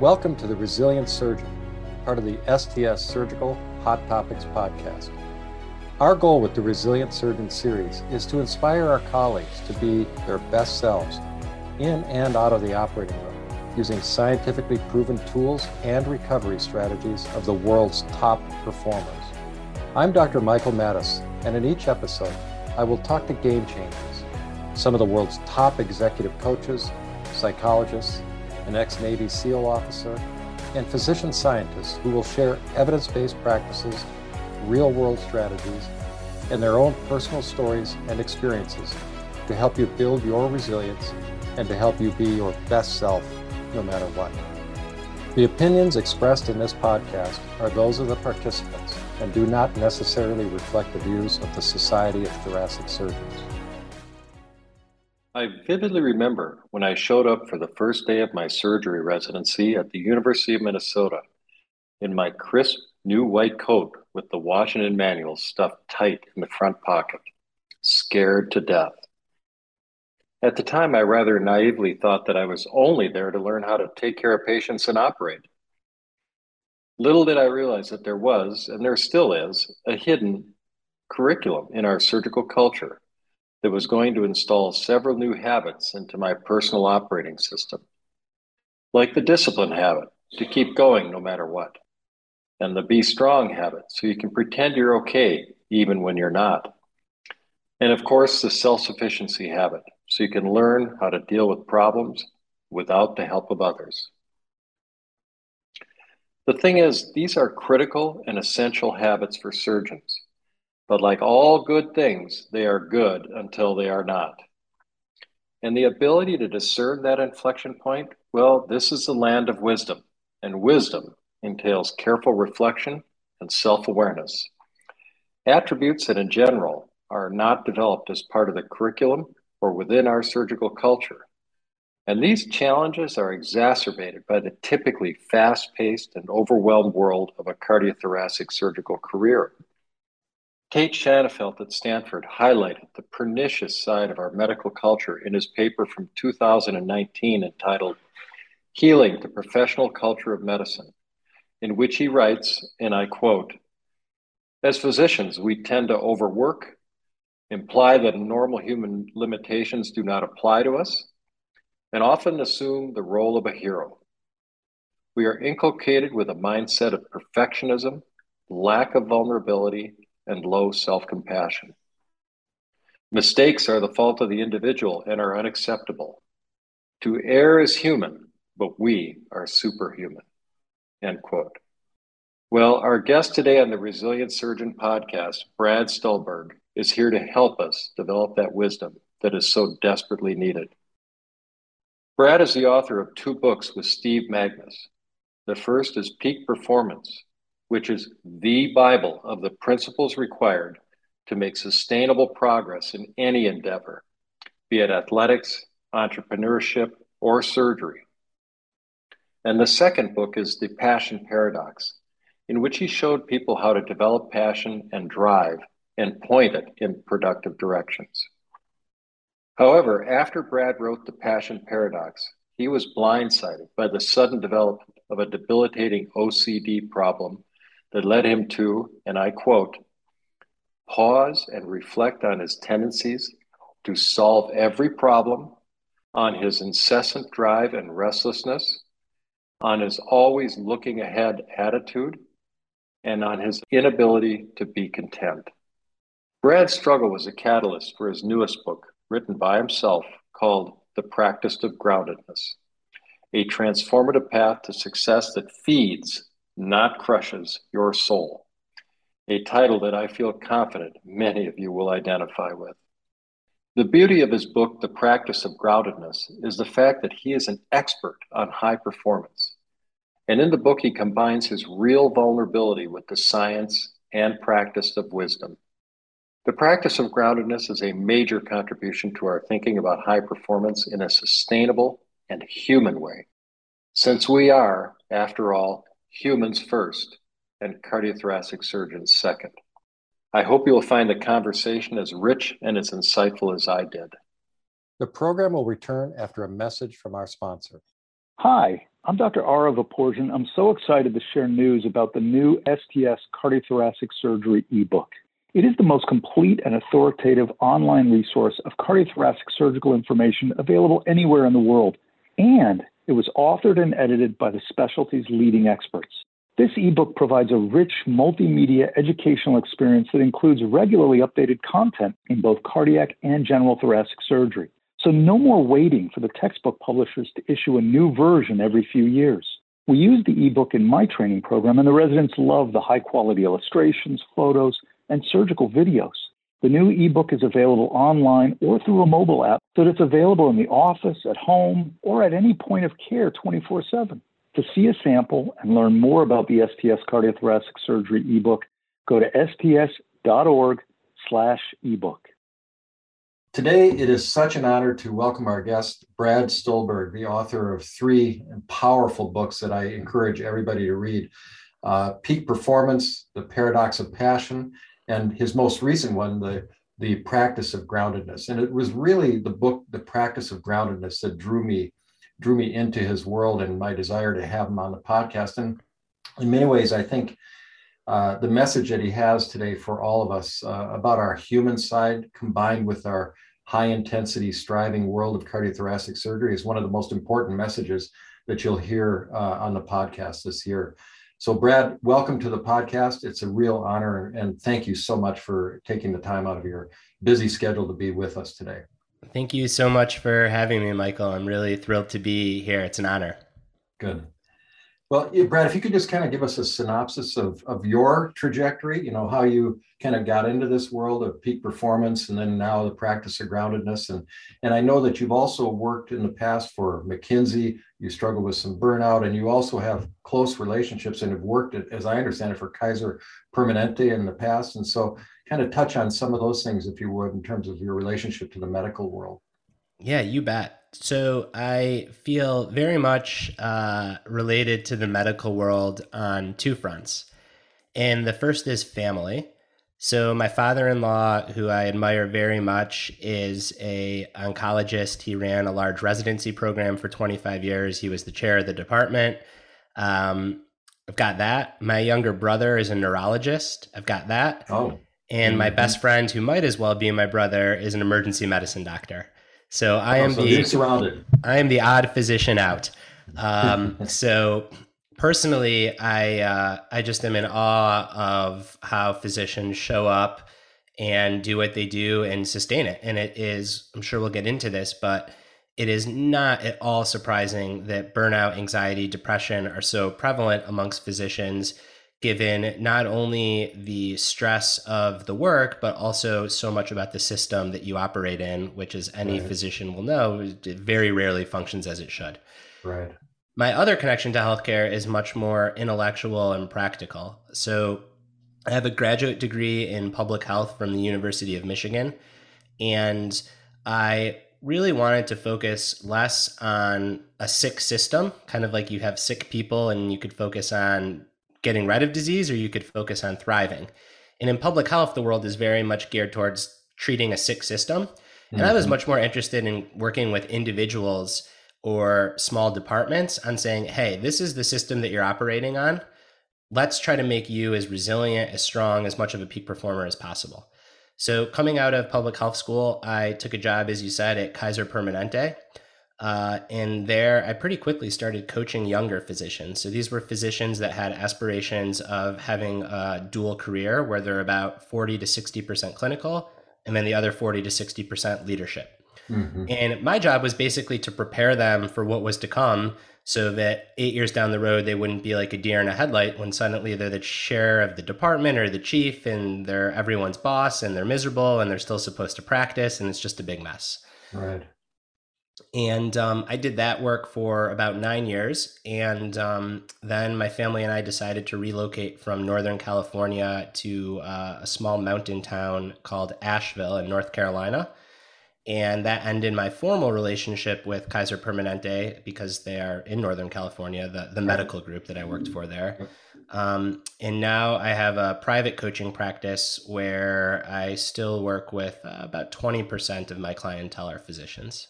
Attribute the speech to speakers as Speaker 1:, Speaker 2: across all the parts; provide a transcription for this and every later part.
Speaker 1: Welcome to the Resilient Surgeon, part of the STS Surgical Hot Topics podcast. Our goal with the Resilient Surgeon series is to inspire our colleagues to be their best selves in and out of the operating room using scientifically proven tools and recovery strategies of the world's top performers. I'm Dr. Michael Maddaus, and in each episode, I will talk to game changers, some of the world's top executive coaches, psychologists, an ex Navy SEAL officer, and physician scientists who will share evidence based practices, real world strategies, and their own personal stories and experiences to help you build your resilience and to help you be your best self no matter what. The opinions expressed in this podcast are those of the participants and do not necessarily reflect the views of the Society of Thoracic Surgeons.
Speaker 2: I vividly remember when I showed up for the first day of my surgery residency at the University of Minnesota in my crisp new white coat with the Washington manual stuffed tight in the front pocket, scared to death. At the time, I rather naively thought that I was only there to learn how to take care of patients and operate. Little did I realize that there was, and there still is, a hidden curriculum in our surgical culture that was going to install several new habits into my personal operating system, like the discipline habit to keep going no matter what, and the be strong habit so you can pretend you're okay even when you're not. And of course, the self sufficiency habit so you can learn how to deal with problems without the help of others. The thing is, these are critical and essential habits for surgeons. But like all good things, they are good until they are not. And the ability to discern that inflection point, well, this is the land of wisdom. And wisdom entails careful reflection and self awareness. Attributes that, in general, are not developed as part of the curriculum or within our surgical culture. And these challenges are exacerbated by the typically fast paced and overwhelmed world of a cardiothoracic surgical career. Tait Shanafelt at Stanford highlighted the pernicious side of our medical culture in his paper from 2019 entitled Healing the Professional Culture of Medicine, in which he writes, and I quote, As physicians, we tend to overwork, imply that normal human limitations do not apply to us, and often assume the role of a hero. We are inculcated with a mindset of perfectionism, lack of vulnerability, and low self compassion. Mistakes are the fault of the individual and are unacceptable. To err is human, but we are superhuman. End quote. Well, our guest today on the Resilient Surgeon podcast, Brad Stulberg, is here to help us develop that wisdom that is so desperately needed. Brad is the author of two books with Steve Magness. The first is Peak Performance, which is the Bible of the principles required to make sustainable progress in any endeavor, be it athletics, entrepreneurship, or surgery. And the second book is The Passion Paradox, in which he showed people how to develop passion and drive and point it in productive directions. However, after Brad wrote The Passion Paradox, he was blindsided by the sudden development of a debilitating OCD problem that led him to, and I quote, pause and reflect on his tendencies to solve every problem, on his incessant drive and restlessness, on his always looking ahead attitude, and on his inability to be content. Brad's struggle was a catalyst for his newest book, written by himself called The Practice of Groundedness, a transformative path to success that feeds, not crushes, your soul. A title that I feel confident many of you will identify with. The beauty of his book, The Practice of Groundedness, is the fact that he is an expert on high performance. And in the book, he combines his real vulnerability with the science and practice of wisdom. The practice of groundedness is a major contribution to our thinking about high performance in a sustainable and human way, since we are, after all, humans first and cardiothoracic surgeons second. I hope you will find the conversation as rich and as insightful as I did.
Speaker 1: The program will return after a message from our sponsor.
Speaker 3: Hi, I'm Dr. Ara Vaporciyan. I'm so excited to share news about the new STS cardiothoracic surgery ebook. It is the most complete and authoritative online resource of cardiothoracic surgical information available anywhere in the world. And it was authored and edited by the specialty's leading experts. This ebook provides a rich multimedia educational experience that includes regularly updated content in both cardiac and general thoracic surgery. So, no more waiting for the textbook publishers to issue a new version every few years. We use the ebook in my training program, and the residents love the high quality illustrations, photos, and surgical videos. The new ebook is available online or through a mobile app so that it's available in the office, at home, or at any point of care 24 7. To see a sample and learn more about the STS cardiothoracic surgery ebook, go to sts.org slash ebook.
Speaker 1: Today, it is such an honor to welcome our guest, Brad Stulberg, the author of three powerful books that I encourage everybody to read uh, Peak Performance, The Paradox of Passion, and his most recent one, the the practice of groundedness. And it was really the book, The Practice of Groundedness, that drew me drew me into his world and my desire to have him on the podcast. And in many ways, I think uh, the message that he has today for all of us uh, about our human side combined with our high intensity striving world of cardiothoracic surgery is one of the most important messages that you'll hear uh, on the podcast this year. So, Brad, welcome to the podcast. It's a real honor, and thank you so much for taking the time out of your busy schedule to be with us today.
Speaker 4: Thank you so much for having me, Michael. I'm really thrilled to be here. It's an honor.
Speaker 1: Good. Well, Brad, if you could just kind of give us a synopsis of, of your trajectory, you know, how you kind of got into this world of peak performance and then now the practice of groundedness. And, and I know that you've also worked in the past for McKinsey, you struggle with some burnout, and you also have close relationships and have worked, at, as I understand it, for Kaiser Permanente in the past. And so kind of touch on some of those things, if you would, in terms of your relationship to the medical world.
Speaker 4: Yeah, you bet. So I feel very much uh, related to the medical world on two fronts. And the first is family. So my father-in-law, who I admire very much, is a oncologist. He ran a large residency program for 25 years. He was the chair of the department. Um, I've got that. My younger brother is a neurologist. I've got that.
Speaker 1: Oh.
Speaker 4: And mm-hmm. my best friend, who might as well be my brother, is an emergency medicine doctor. So I am oh, so the surrounded. I am the odd physician out. Um, so personally, I uh, I just am in awe of how physicians show up and do what they do and sustain it. And it is, I'm sure we'll get into this, but it is not at all surprising that burnout, anxiety, depression are so prevalent amongst physicians given not only the stress of the work, but also so much about the system that you operate in, which, as any right. physician will know, it very rarely functions as it should.
Speaker 1: Right.
Speaker 4: My other connection to healthcare is much more intellectual and practical. So, I have a graduate degree in public health from the University of Michigan, and I really wanted to focus less on a sick system, kind of like you have sick people and you could focus on getting rid of disease or you could focus on thriving. And in public health, the world is very much geared towards treating a sick system. And mm-hmm. I was mm-hmm. much more interested in working with individuals or small departments on saying, hey, this is the system that you're operating on. Let's try to make you as resilient, as strong, as much of a peak performer as possible. So, coming out of public health school, I took a job, as you said, at Kaiser Permanente. Uh, and there, I pretty quickly started coaching younger physicians. So these were physicians that had aspirations of having a dual career where they're about 40 to 60% clinical, and then the other 40 to 60% leadership. Mm-hmm. And my job was basically to prepare them for what was to come so that eight years down the road, they wouldn't be like a deer in a headlight when suddenly they're the chair of the department or the chief and they're everyone's boss and they're miserable and they're still supposed to practice and it's just a big mess.
Speaker 1: Right
Speaker 4: and um, I did that work for about nine years. And um, then my family and I decided to relocate from Northern California to uh, a small mountain town called Asheville in North Carolina. And that ended my formal relationship with Kaiser Permanente because they are in Northern California, the, the medical group that I worked for there. Um, and now I have a private coaching practice where I still work with uh, about 20% of my clientele are physicians.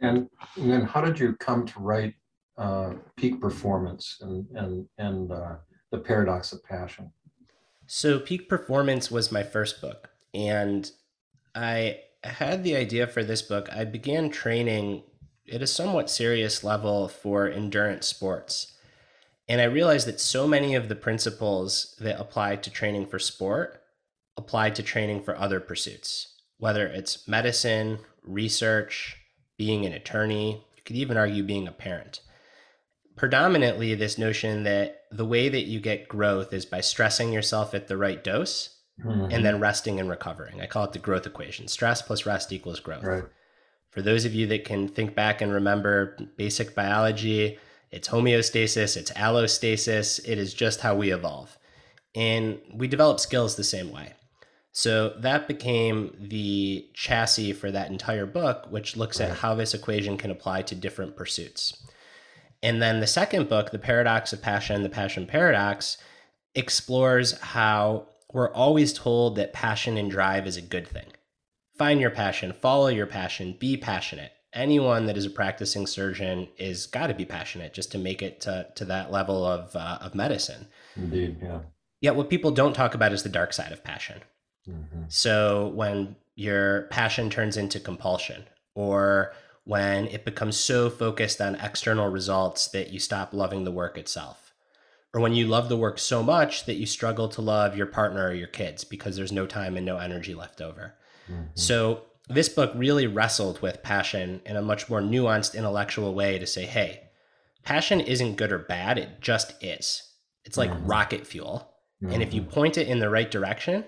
Speaker 1: And, and then how did you come to write uh, Peak Performance and, and, and uh, The Paradox of Passion?
Speaker 4: So, Peak Performance was my first book. And I had the idea for this book. I began training at a somewhat serious level for endurance sports. And I realized that so many of the principles that apply to training for sport apply to training for other pursuits, whether it's medicine, research, being an attorney, you could even argue being a parent. Predominantly, this notion that the way that you get growth is by stressing yourself at the right dose mm-hmm. and then resting and recovering. I call it the growth equation stress plus rest equals growth.
Speaker 1: Right.
Speaker 4: For those of you that can think back and remember basic biology, it's homeostasis, it's allostasis, it is just how we evolve. And we develop skills the same way. So that became the chassis for that entire book, which looks right. at how this equation can apply to different pursuits. And then the second book, The Paradox of Passion, The Passion Paradox, explores how we're always told that passion and drive is a good thing. Find your passion, follow your passion, be passionate. Anyone that is a practicing surgeon is got to be passionate just to make it to, to that level of, uh, of medicine.
Speaker 1: Indeed, yeah.
Speaker 4: Yet, what people don't talk about is the dark side of passion Mm-hmm. So when your passion turns into compulsion, or when it becomes so focused on external results that you stop loving the work itself, or when you love the work so much that you struggle to love your partner or your kids because there's no time and no energy left over. Mm-hmm. So this book really wrestled with passion in a much more nuanced intellectual way to say, hey, passion isn't good or bad, it just is. It's like mm-hmm. rocket fuel. Mm-hmm. And if you mm-hmm. point it in the right direction,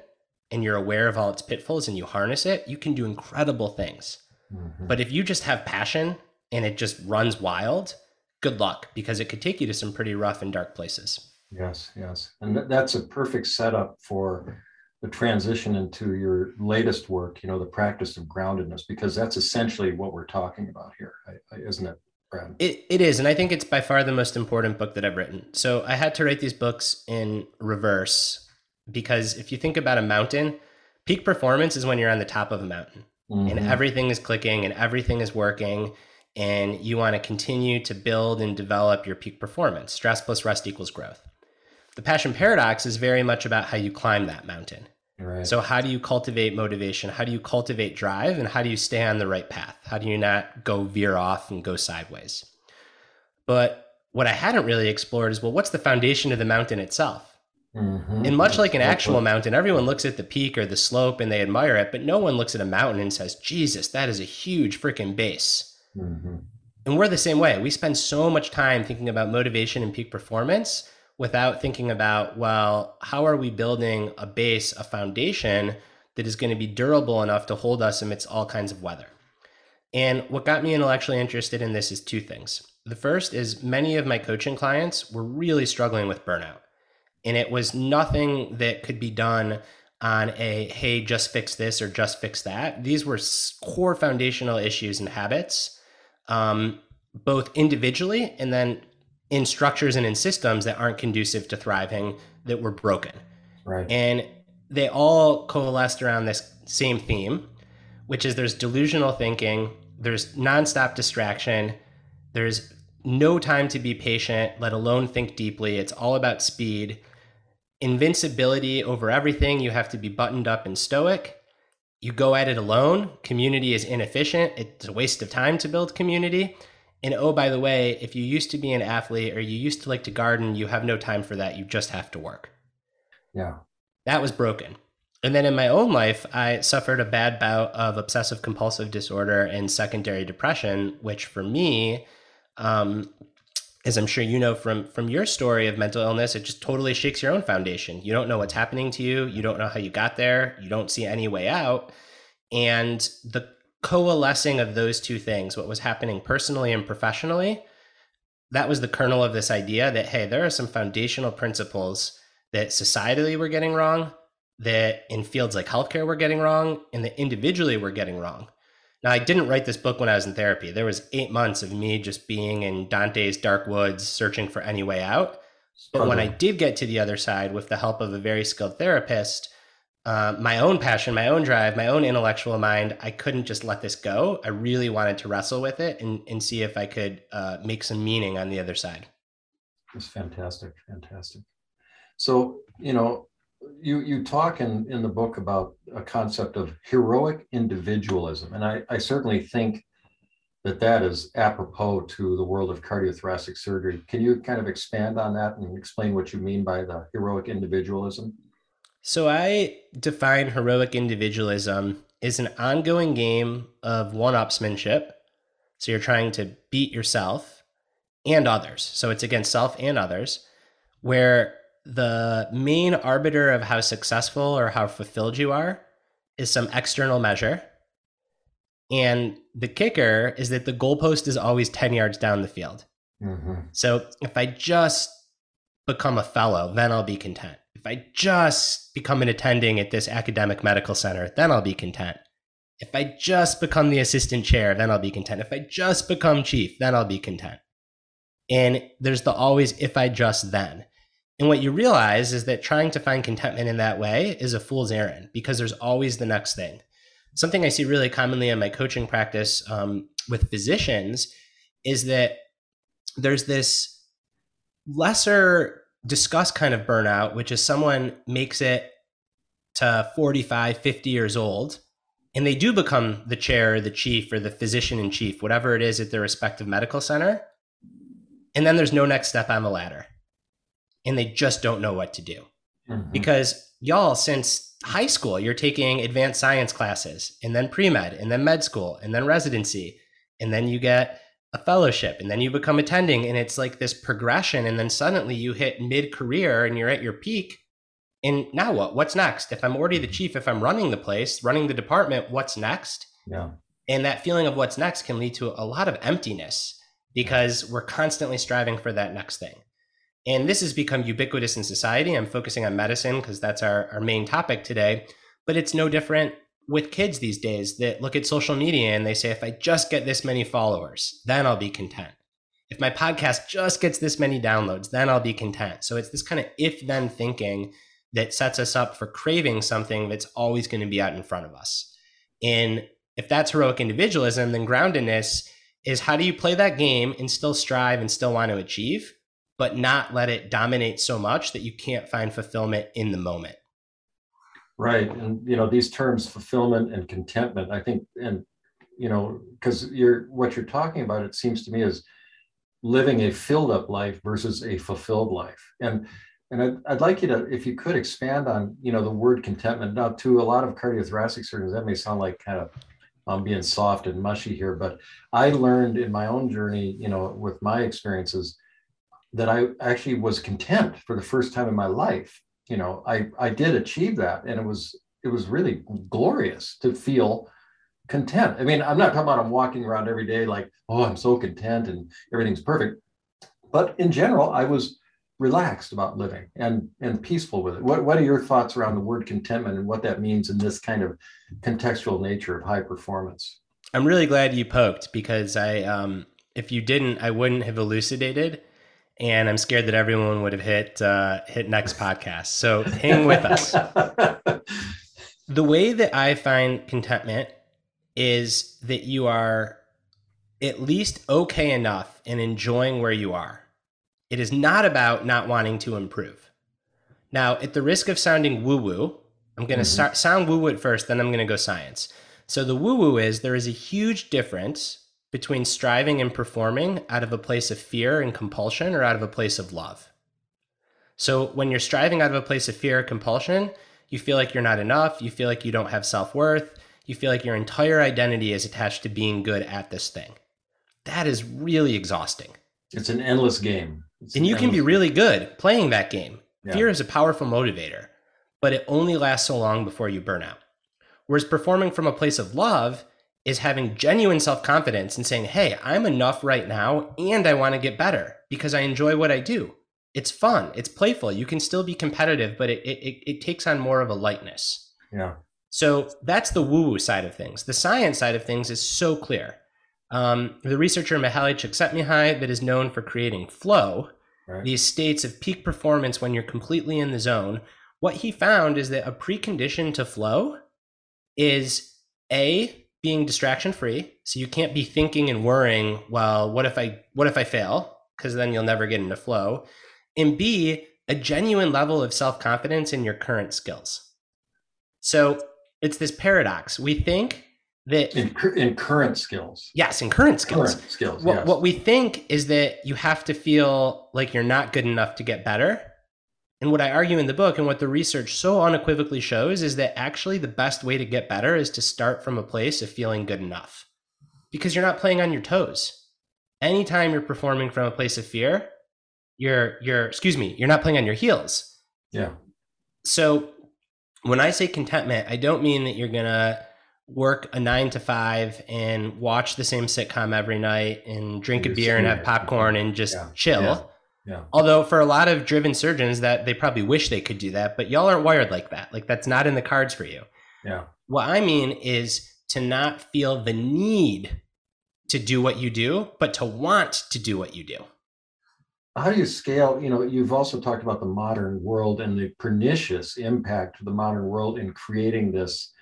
Speaker 4: and you're aware of all its pitfalls and you harness it, you can do incredible things. Mm-hmm. But if you just have passion and it just runs wild, good luck because it could take you to some pretty rough and dark places.
Speaker 1: Yes, yes. And th- that's a perfect setup for the transition into your latest work, you know, the practice of groundedness, because that's essentially what we're talking about here, isn't it? Brad?
Speaker 4: It, it is. And I think it's by far the most important book that I've written. So I had to write these books in reverse because if you think about a mountain, peak performance is when you're on the top of a mountain mm-hmm. and everything is clicking and everything is working and you want to continue to build and develop your peak performance. Stress plus rest equals growth. The passion paradox is very much about how you climb that mountain. Right. So, how do you cultivate motivation? How do you cultivate drive? And how do you stay on the right path? How do you not go veer off and go sideways? But what I hadn't really explored is well, what's the foundation of the mountain itself? Mm-hmm. And much like an actual mountain, everyone looks at the peak or the slope and they admire it, but no one looks at a mountain and says, Jesus, that is a huge freaking base. Mm-hmm. And we're the same way. We spend so much time thinking about motivation and peak performance without thinking about, well, how are we building a base, a foundation that is going to be durable enough to hold us amidst all kinds of weather? And what got me intellectually interested in this is two things. The first is many of my coaching clients were really struggling with burnout and it was nothing that could be done on a hey just fix this or just fix that. These were core foundational issues and habits um, both individually and then in structures and in systems that aren't conducive to thriving that were broken.
Speaker 1: Right.
Speaker 4: And they all coalesced around this same theme which is there's delusional thinking there's nonstop distraction there's no time to be patient let alone think deeply. It's all about speed invincibility over everything. You have to be buttoned up and stoic. You go at it alone. Community is inefficient. It's a waste of time to build community. And oh, by the way, if you used to be an athlete or you used to like to garden, you have no time for that. You just have to work.
Speaker 1: Yeah.
Speaker 4: That was broken. And then in my own life, I suffered a bad bout of obsessive compulsive disorder and secondary depression, which for me um, as I'm sure you know from from your story of mental illness, it just totally shakes your own foundation. You don't know what's happening to you. You don't know how you got there. You don't see any way out. And the coalescing of those two things, what was happening personally and professionally, that was the kernel of this idea that hey, there are some foundational principles that societally we're getting wrong, that in fields like healthcare we're getting wrong, and that individually we're getting wrong. Now, I didn't write this book when I was in therapy. There was eight months of me just being in Dante's dark woods, searching for any way out. But when I did get to the other side with the help of a very skilled therapist, uh, my own passion, my own drive, my own intellectual mind, I couldn't just let this go. I really wanted to wrestle with it and, and see if I could uh, make some meaning on the other side.
Speaker 1: That's fantastic, fantastic. So, you know, you you talk in in the book about a concept of heroic individualism, and I, I certainly think that that is apropos to the world of cardiothoracic surgery. Can you kind of expand on that and explain what you mean by the heroic individualism?
Speaker 4: So I define heroic individualism is an ongoing game of one-upsmanship. So you're trying to beat yourself and others. So it's against self and others, where the main arbiter of how successful or how fulfilled you are is some external measure. And the kicker is that the goalpost is always 10 yards down the field. Mm-hmm. So if I just become a fellow, then I'll be content. If I just become an attending at this academic medical center, then I'll be content. If I just become the assistant chair, then I'll be content. If I just become chief, then I'll be content. And there's the always if I just then. And what you realize is that trying to find contentment in that way is a fool's errand because there's always the next thing. Something I see really commonly in my coaching practice um, with physicians is that there's this lesser discussed kind of burnout, which is someone makes it to 45, 50 years old, and they do become the chair, or the chief, or the physician in chief, whatever it is at their respective medical center. And then there's no next step on the ladder and they just don't know what to do. Mm-hmm. Because y'all, since high school, you're taking advanced science classes and then pre med and then med school and then residency. And then you get a fellowship and then you become attending. And it's like this progression. And then suddenly you hit mid career and you're at your peak. And now what? What's next? If I'm already the chief, if I'm running the place, running the department, what's next?
Speaker 1: Yeah.
Speaker 4: And that feeling of what's next can lead to a lot of emptiness because we're constantly striving for that next thing. And this has become ubiquitous in society. I'm focusing on medicine because that's our, our main topic today. But it's no different with kids these days that look at social media and they say, if I just get this many followers, then I'll be content. If my podcast just gets this many downloads, then I'll be content. So it's this kind of if then thinking that sets us up for craving something that's always going to be out in front of us. And if that's heroic individualism, then groundedness is how do you play that game and still strive and still want to achieve? But not let it dominate so much that you can't find fulfillment in the moment.
Speaker 1: Right. And, you know, these terms fulfillment and contentment, I think, and, you know, because you're what you're talking about, it seems to me is living a filled up life versus a fulfilled life. And, and I'd, I'd like you to, if you could expand on, you know, the word contentment. Now, to a lot of cardiothoracic surgeons, that may sound like kind of um, being soft and mushy here, but I learned in my own journey, you know, with my experiences, that I actually was content for the first time in my life. You know, I I did achieve that, and it was it was really glorious to feel content. I mean, I'm not talking about I'm walking around every day like, oh, I'm so content and everything's perfect. But in general, I was relaxed about living and and peaceful with it. What what are your thoughts around the word contentment and what that means in this kind of contextual nature of high performance?
Speaker 4: I'm really glad you poked because I um if you didn't, I wouldn't have elucidated and I'm scared that everyone would have hit uh, hit next podcast. So hang with us. the way that I find contentment is that you are at least okay enough and enjoying where you are. It is not about not wanting to improve. Now, at the risk of sounding woo woo, I'm going to mm-hmm. start sound woo woo at first, then I'm going to go science. So the woo woo is there is a huge difference between striving and performing out of a place of fear and compulsion or out of a place of love. So when you're striving out of a place of fear or compulsion, you feel like you're not enough, you feel like you don't have self worth, you feel like your entire identity is attached to being good at this thing. That is really exhausting.
Speaker 1: It's an endless game. It's
Speaker 4: and you can be really good playing that game. Yeah. Fear is a powerful motivator, but it only lasts so long before you burn out. Whereas performing from a place of love is having genuine self confidence and saying, Hey, I'm enough right now and I want to get better because I enjoy what I do. It's fun, it's playful. You can still be competitive, but it, it, it takes on more of a lightness.
Speaker 1: Yeah.
Speaker 4: So that's the woo woo side of things. The science side of things is so clear. Um, the researcher Mihaly Csikszentmihalyi that is known for creating flow, right. these states of peak performance when you're completely in the zone, what he found is that a precondition to flow is a being distraction free so you can't be thinking and worrying well what if i what if i fail? Because then you'll never get into flow. And b a genuine level of self-confidence in your current skills. So it's this paradox. We think that
Speaker 1: in, in current skills.
Speaker 4: Yes in current skills.
Speaker 1: Current skills
Speaker 4: what,
Speaker 1: yes.
Speaker 4: what we think is that you have to feel like you're not good enough to get better and what I argue in the book and what the research so unequivocally shows is that actually the best way to get better is to start from a place of feeling good enough because you're not playing on your toes. Anytime you're performing from a place of fear, you're you're excuse me, you're not playing on your heels.
Speaker 1: Yeah.
Speaker 4: So when I say contentment, I don't mean that you're going to work a 9 to 5 and watch the same sitcom every night and drink a beer and have popcorn and just
Speaker 1: yeah.
Speaker 4: chill.
Speaker 1: Yeah yeah.
Speaker 4: Although for a lot of driven surgeons that they probably wish they could do that, but y'all aren't wired like that. Like that's not in the cards for you.
Speaker 1: Yeah.
Speaker 4: What I mean is to not feel the need to do what you do, but to want to do what you do.
Speaker 1: How do you scale? You know, you've also talked about the modern world and the pernicious impact of the modern world in creating this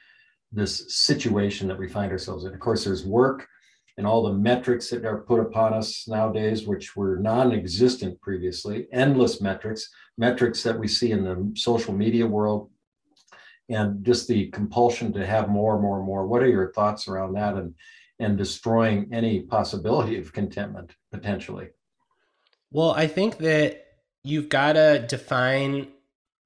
Speaker 1: this situation that we find ourselves in. Of course, there's work, and all the metrics that are put upon us nowadays, which were non existent previously, endless metrics, metrics that we see in the social media world, and just the compulsion to have more, and more, more. What are your thoughts around that and, and destroying any possibility of contentment potentially?
Speaker 4: Well, I think that you've got to define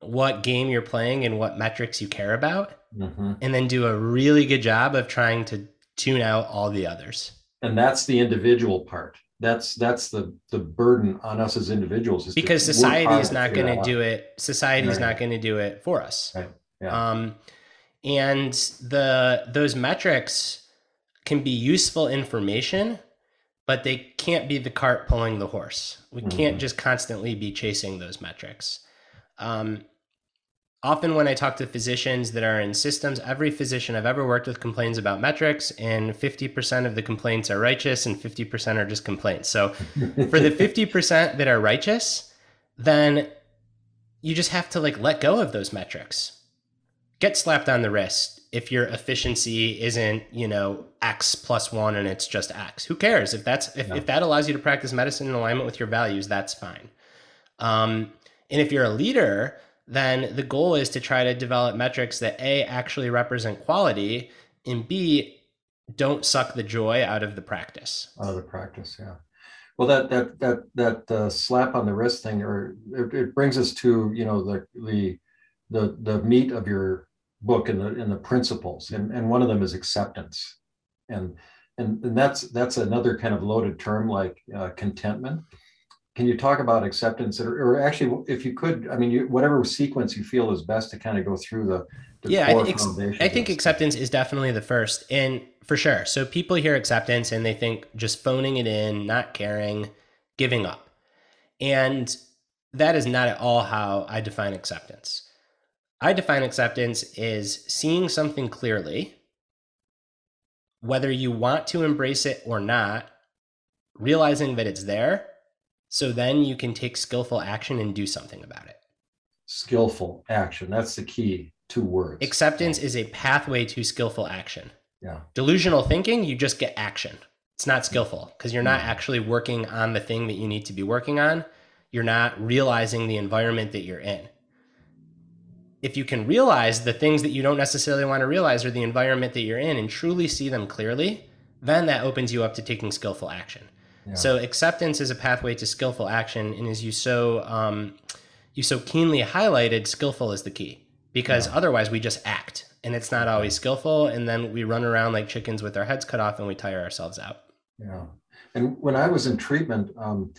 Speaker 4: what game you're playing and what metrics you care about, mm-hmm. and then do a really good job of trying to tune out all the others
Speaker 1: and that's the individual part that's that's the the burden on us as individuals
Speaker 4: because society is not going to do it society is right. not going to do it for us
Speaker 1: right. yeah.
Speaker 4: um and the those metrics can be useful information but they can't be the cart pulling the horse we mm-hmm. can't just constantly be chasing those metrics um often when I talk to physicians that are in systems, every physician I've ever worked with complains about metrics, and 50% of the complaints are righteous and 50% are just complaints. So for the 50% that are righteous, then you just have to like let go of those metrics. Get slapped on the wrist if your efficiency isn't, you know, X plus one and it's just X. Who cares? If that's if, if that allows you to practice medicine in alignment with your values, that's fine. Um, and if you're a leader, then the goal is to try to develop metrics that A, actually represent quality, and B, don't suck the joy out of the practice.
Speaker 1: Out of the practice, yeah. Well, that that that that uh, slap on the wrist thing, or it, it, brings us to you know the the the the meat of your book and the and the principles, and and one of them is acceptance, and and and that's that's another kind of loaded term like uh, contentment can you talk about acceptance or, or, actually if you could i mean you, whatever sequence you feel is best to kind of go through the, the
Speaker 4: yeah I, ex- I think acceptance is definitely the first and for sure. So people hear acceptance and they think just phoning it in not caring giving up. And that is not at all how i define acceptance. I define acceptance is seeing something clearly whether you want to embrace it or not realizing that it's there so then you can take skillful action and do something about it.
Speaker 1: Skillful action. That's the key two words.
Speaker 4: Acceptance is a pathway to skillful action.
Speaker 1: Yeah.
Speaker 4: Delusional thinking, you just get action. It's not mm-hmm. skillful because you're not mm-hmm. actually working on the thing that you need to be working on. You're not realizing the environment that you're in. If you can realize the things that you don't necessarily want to realize or the environment that you're in and truly see them clearly, then that opens you up to taking skillful action. So acceptance is a pathway to skillful action, and as you so um, you so keenly highlighted, skillful is the key because yeah. otherwise we just act, and it's not always skillful, and then we run around like chickens with our heads cut off, and we tire ourselves out.
Speaker 1: Yeah, and when I was in treatment, um,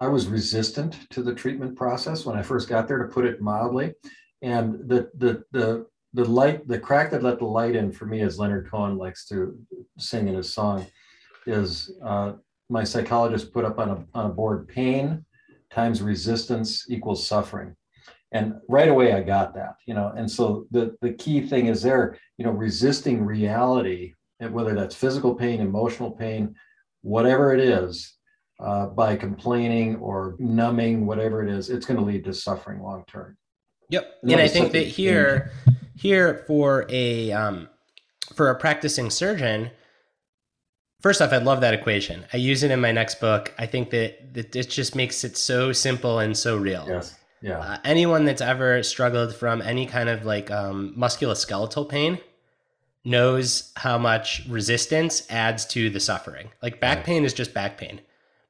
Speaker 1: I was resistant to the treatment process when I first got there, to put it mildly, and the the the the light, the crack that let the light in for me, as Leonard Cohen likes to sing in his song, is uh, my psychologist put up on a, on a board pain times resistance equals suffering. And right away i got that you know? And so the the key thing is there you know resisting reality whether that's physical pain emotional pain whatever it is uh, by complaining or numbing whatever it is it's going to lead to suffering long term.
Speaker 4: Yep. and I think that here, here for a um, for a practicing surgeon, first off, I love that equation. I use it in my next book. I think that, that it just makes it so simple and so real.
Speaker 1: Yes. Yeah.
Speaker 4: Uh, anyone that's ever struggled from any kind of like um, musculoskeletal pain knows how much resistance adds to the suffering. Like back right. pain is just back pain.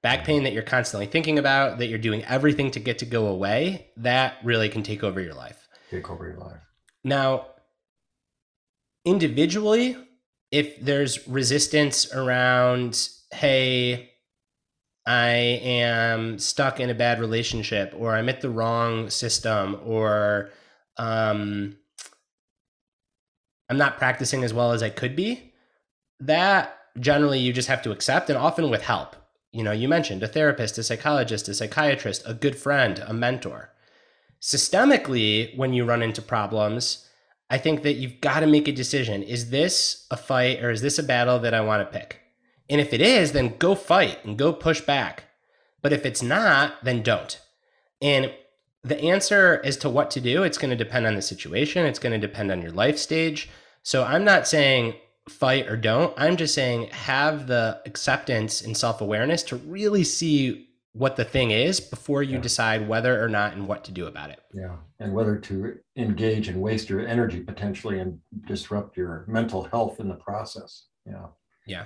Speaker 4: Back pain that you're constantly thinking about, that you're doing everything to get to go away, that really can take over your life.
Speaker 1: Take over your life.
Speaker 4: Now, individually, if there's resistance around, hey, I am stuck in a bad relationship, or I'm at the wrong system, or um, I'm not practicing as well as I could be, that generally you just have to accept, and often with help. You know, you mentioned a therapist, a psychologist, a psychiatrist, a good friend, a mentor. Systemically, when you run into problems, I think that you've got to make a decision. Is this a fight or is this a battle that I want to pick? And if it is, then go fight and go push back. But if it's not, then don't. And the answer as to what to do, it's going to depend on the situation. It's going to depend on your life stage. So I'm not saying fight or don't. I'm just saying have the acceptance and self awareness to really see what the thing is before you yeah. decide whether or not and what to do about it.
Speaker 1: Yeah. And whether to engage and waste your energy potentially and disrupt your mental health in the process. Yeah.
Speaker 4: Yeah.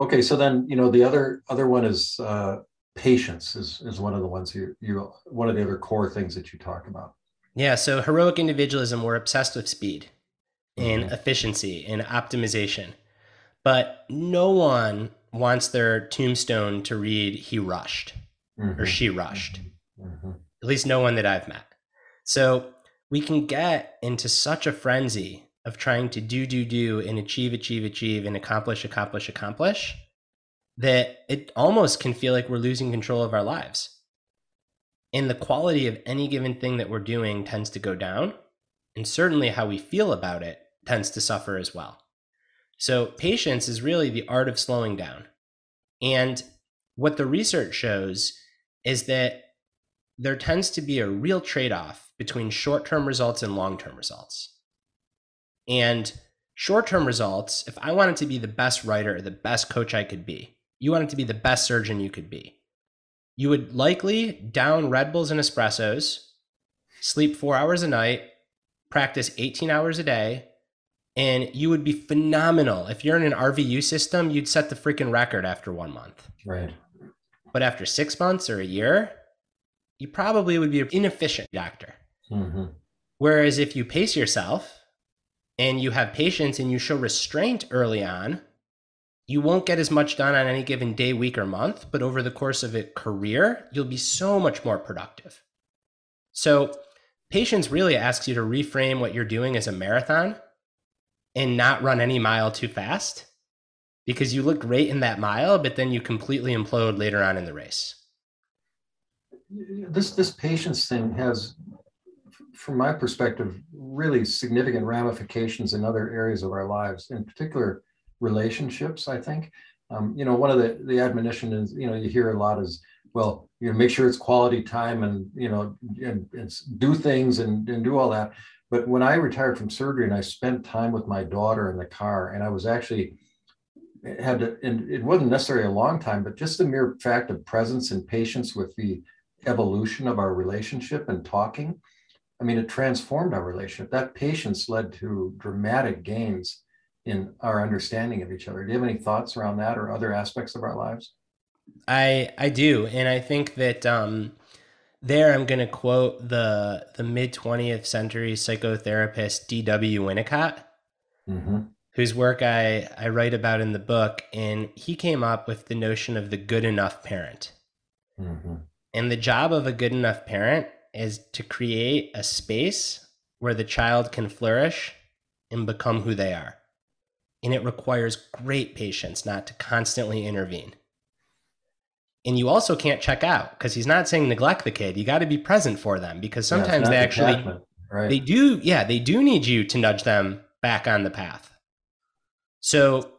Speaker 1: Okay. So then, you know, the other other one is uh patience is is one of the ones you you one of the other core things that you talk about.
Speaker 4: Yeah. So heroic individualism, we're obsessed with speed and mm-hmm. efficiency and optimization. But no one wants their tombstone to read he rushed mm-hmm. or she rushed. Mm-hmm. At least no one that I've met. So we can get into such a frenzy of trying to do, do, do, and achieve, achieve, achieve, and accomplish, accomplish, accomplish that it almost can feel like we're losing control of our lives. And the quality of any given thing that we're doing tends to go down. And certainly how we feel about it tends to suffer as well. So, patience is really the art of slowing down. And what the research shows is that there tends to be a real trade off between short term results and long term results. And short term results, if I wanted to be the best writer, or the best coach I could be, you wanted to be the best surgeon you could be, you would likely down Red Bulls and espressos, sleep four hours a night, practice 18 hours a day, and you would be phenomenal. If you're in an RVU system, you'd set the freaking record after one month.
Speaker 1: Right.
Speaker 4: But after six months or a year, you probably would be an inefficient doctor. Mm-hmm. Whereas if you pace yourself and you have patience and you show restraint early on, you won't get as much done on any given day, week, or month, but over the course of a career, you'll be so much more productive. So, patience really asks you to reframe what you're doing as a marathon and not run any mile too fast because you look great in that mile, but then you completely implode later on in the race.
Speaker 1: This this patience thing has, from my perspective, really significant ramifications in other areas of our lives, in particular relationships. I think, um, you know, one of the the admonition is, you know, you hear a lot is, well, you know, make sure it's quality time and you know, and, and do things and, and do all that. But when I retired from surgery and I spent time with my daughter in the car, and I was actually had to, and it wasn't necessarily a long time, but just the mere fact of presence and patience with the evolution of our relationship and talking. I mean, it transformed our relationship. That patience led to dramatic gains in our understanding of each other. Do you have any thoughts around that or other aspects of our lives?
Speaker 4: I I do, and I think that um, there I'm going to quote the the mid 20th century psychotherapist D.W. Winnicott, mm-hmm. whose work I I write about in the book, and he came up with the notion of the good enough parent. Mm-hmm. And the job of a good enough parent is to create a space where the child can flourish and become who they are. And it requires great patience not to constantly intervene and you also can't check out because he's not saying neglect the kid you got to be present for them because sometimes yeah, they actually right. they do yeah they do need you to nudge them back on the path so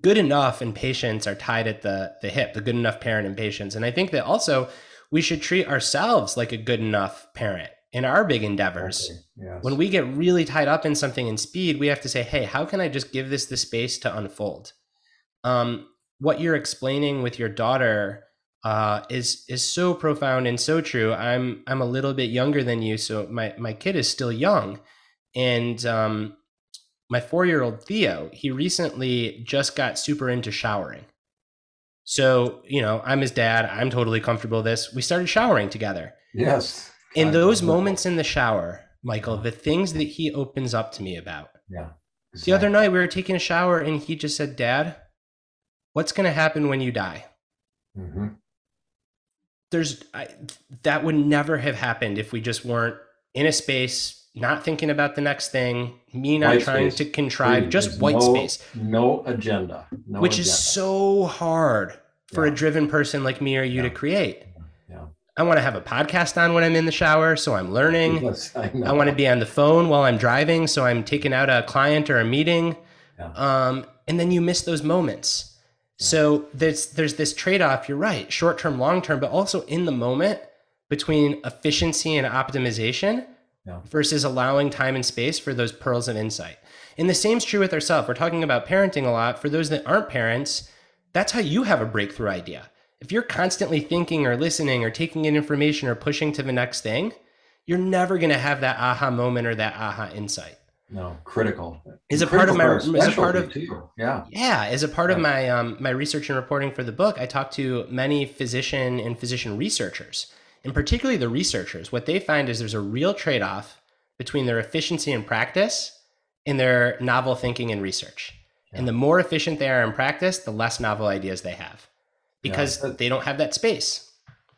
Speaker 4: good enough and patience are tied at the the hip the good enough parent and patience and i think that also we should treat ourselves like a good enough parent in our big endeavors.
Speaker 1: Okay, yes.
Speaker 4: When we get really tied up in something in speed, we have to say, hey, how can I just give this the space to unfold? Um, what you're explaining with your daughter uh, is is so profound and so true. I'm I'm a little bit younger than you, so my my kid is still young, and um, my four year old Theo, he recently just got super into showering. So you know, I'm his dad. I'm totally comfortable with this. We started showering together.
Speaker 1: yes.
Speaker 4: In
Speaker 1: I
Speaker 4: those moments in the shower, Michael, the things that he opens up to me about.
Speaker 1: Yeah.
Speaker 4: The other night we were taking a shower and he just said, "Dad, what's going to happen when you die?"
Speaker 1: hmm
Speaker 4: there's I, that would never have happened if we just weren't in a space not thinking about the next thing me not
Speaker 1: White
Speaker 4: trying
Speaker 1: space.
Speaker 4: to contrive just
Speaker 1: There's
Speaker 4: white
Speaker 1: no-
Speaker 4: space
Speaker 1: No agenda. No
Speaker 4: which is so hard for a driven person like me or you to create
Speaker 1: Yeah.
Speaker 4: i want to have a podcast on when i'm in the shower so i'm learning
Speaker 1: Yes, I,
Speaker 4: i want to be on the phone while i'm driving so i'm taking out a client or a meeting
Speaker 1: Yeah.
Speaker 4: um, and then you miss those moments so there's there's this trade-off you're right short term long term but also in the moment between efficiency and optimization
Speaker 1: Yeah.
Speaker 4: versus allowing time and space for those pearls of insight. And the same's true with ourselves. We're talking about parenting a lot. For those that aren't parents that's how you have a breakthrough idea. If you're constantly thinking or listening or taking in information or pushing to the next thing you're never going to have that aha moment or that aha insight
Speaker 1: no critical.
Speaker 4: Is a part of my- is a part of-
Speaker 1: too. Yeah.
Speaker 4: Yeah, as a part of my um, my research and reporting for the book, I talked to many physician and physician researchers, and particularly the researchers. What they find is there's a real trade off between their efficiency in practice and their novel thinking and research. And the more efficient they are in practice, the less novel ideas they have, because
Speaker 1: Yeah.
Speaker 4: they don't have that space.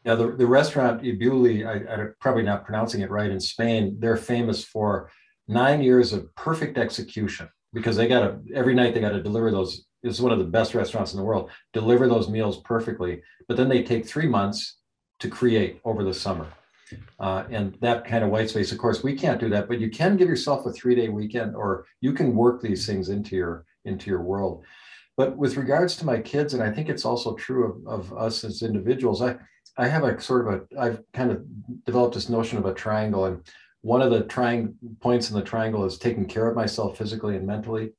Speaker 1: Yeah, the, the restaurant Ibuli, I, I'm probably not pronouncing it right in Spain. They're famous for nine years of perfect execution because they got to every night they got to deliver those. It's one of the best restaurants in the world. Deliver those meals perfectly, but then they take three months to create over the summer. Uh, and that kind of white space, of course, we can't do that, but you can give yourself a three-day weekend, or you can work these things into your into your world. But with regards to my kids, and I think it's also true of, of us as individuals, I I have a sort of a, I've kind of developed this notion of a triangle. And one of the trying points in the triangle is taking care of myself physically and mentally.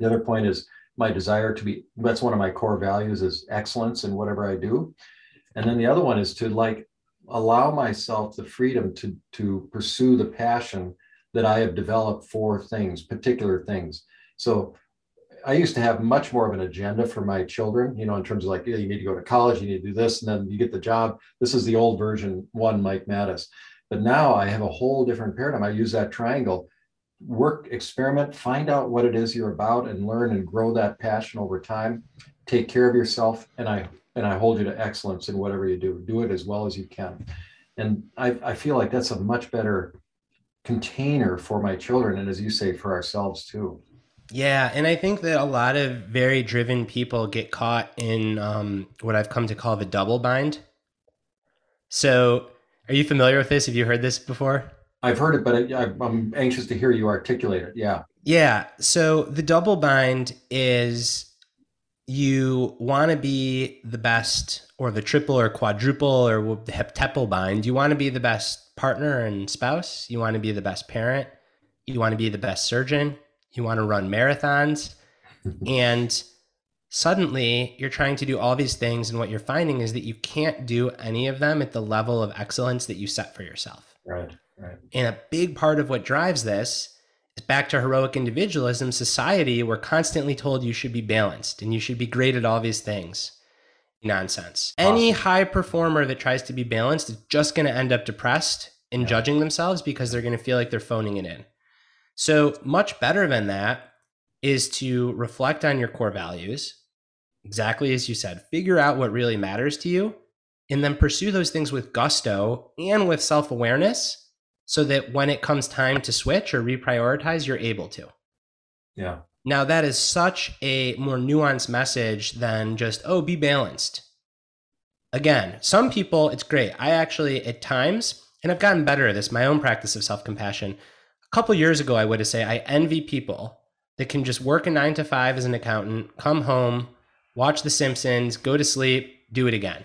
Speaker 1: The other point is my desire to be, that's one of my core values is excellence in whatever I do. And then the other one is to like allow myself the freedom to, to pursue the passion that I have developed for things, particular things. So I used to have much more of an agenda for my children, you know, in terms of like, yeah, you need to go to college, you need to do this, and then you get the job. This is the old version one, Mike Maddaus. But now I have a whole different paradigm. I use that triangle work, experiment, find out what it is you're about and learn and grow that passion over time. Take care of yourself. And I and I hold you to excellence in whatever you do. Do it as well as you can. And I, I feel like that's a much better container for my children. And as you say, for ourselves too.
Speaker 4: Yeah, and I think that a lot of very driven people get caught in um, what I've come to call the double bind. So, are you familiar with this? Have you heard this before?
Speaker 1: I've heard it, but I, I'm anxious to hear you articulate it. Yeah.
Speaker 4: Yeah. So, the double bind is you want to be the best, or the triple or quadruple or the heptuple bind. You want to be the best partner and spouse. You want to be the best parent. You want to be the best surgeon. You want to run marathons. and suddenly you're trying to do all these things. And what you're finding is that you can't do any of them at the level of excellence that you set for yourself.
Speaker 1: Right. Right.
Speaker 4: And a big part of what drives this is back to heroic individualism society. We're constantly told you should be balanced and you should be great at all these things. Nonsense. Any high performer that tries to be balanced is just going to end up depressed and
Speaker 1: Yeah.
Speaker 4: judging themselves because they're going to feel like they're phoning it in. So, much better than that is to reflect on your core values, exactly as you said, figure out what really matters to you, and then pursue those things with gusto and with self awareness so that when it comes time to switch or reprioritize, you're able to.
Speaker 1: Yeah.
Speaker 4: Now, that is such a more nuanced message than just, oh, be balanced. Again, some people, it's great. I actually, at times, and I've gotten better at this, my own practice of self compassion. A couple years ago, I would have say I envy people that can just work a nine to five as an accountant, come home, watch The Simpsons, go to sleep, do it again.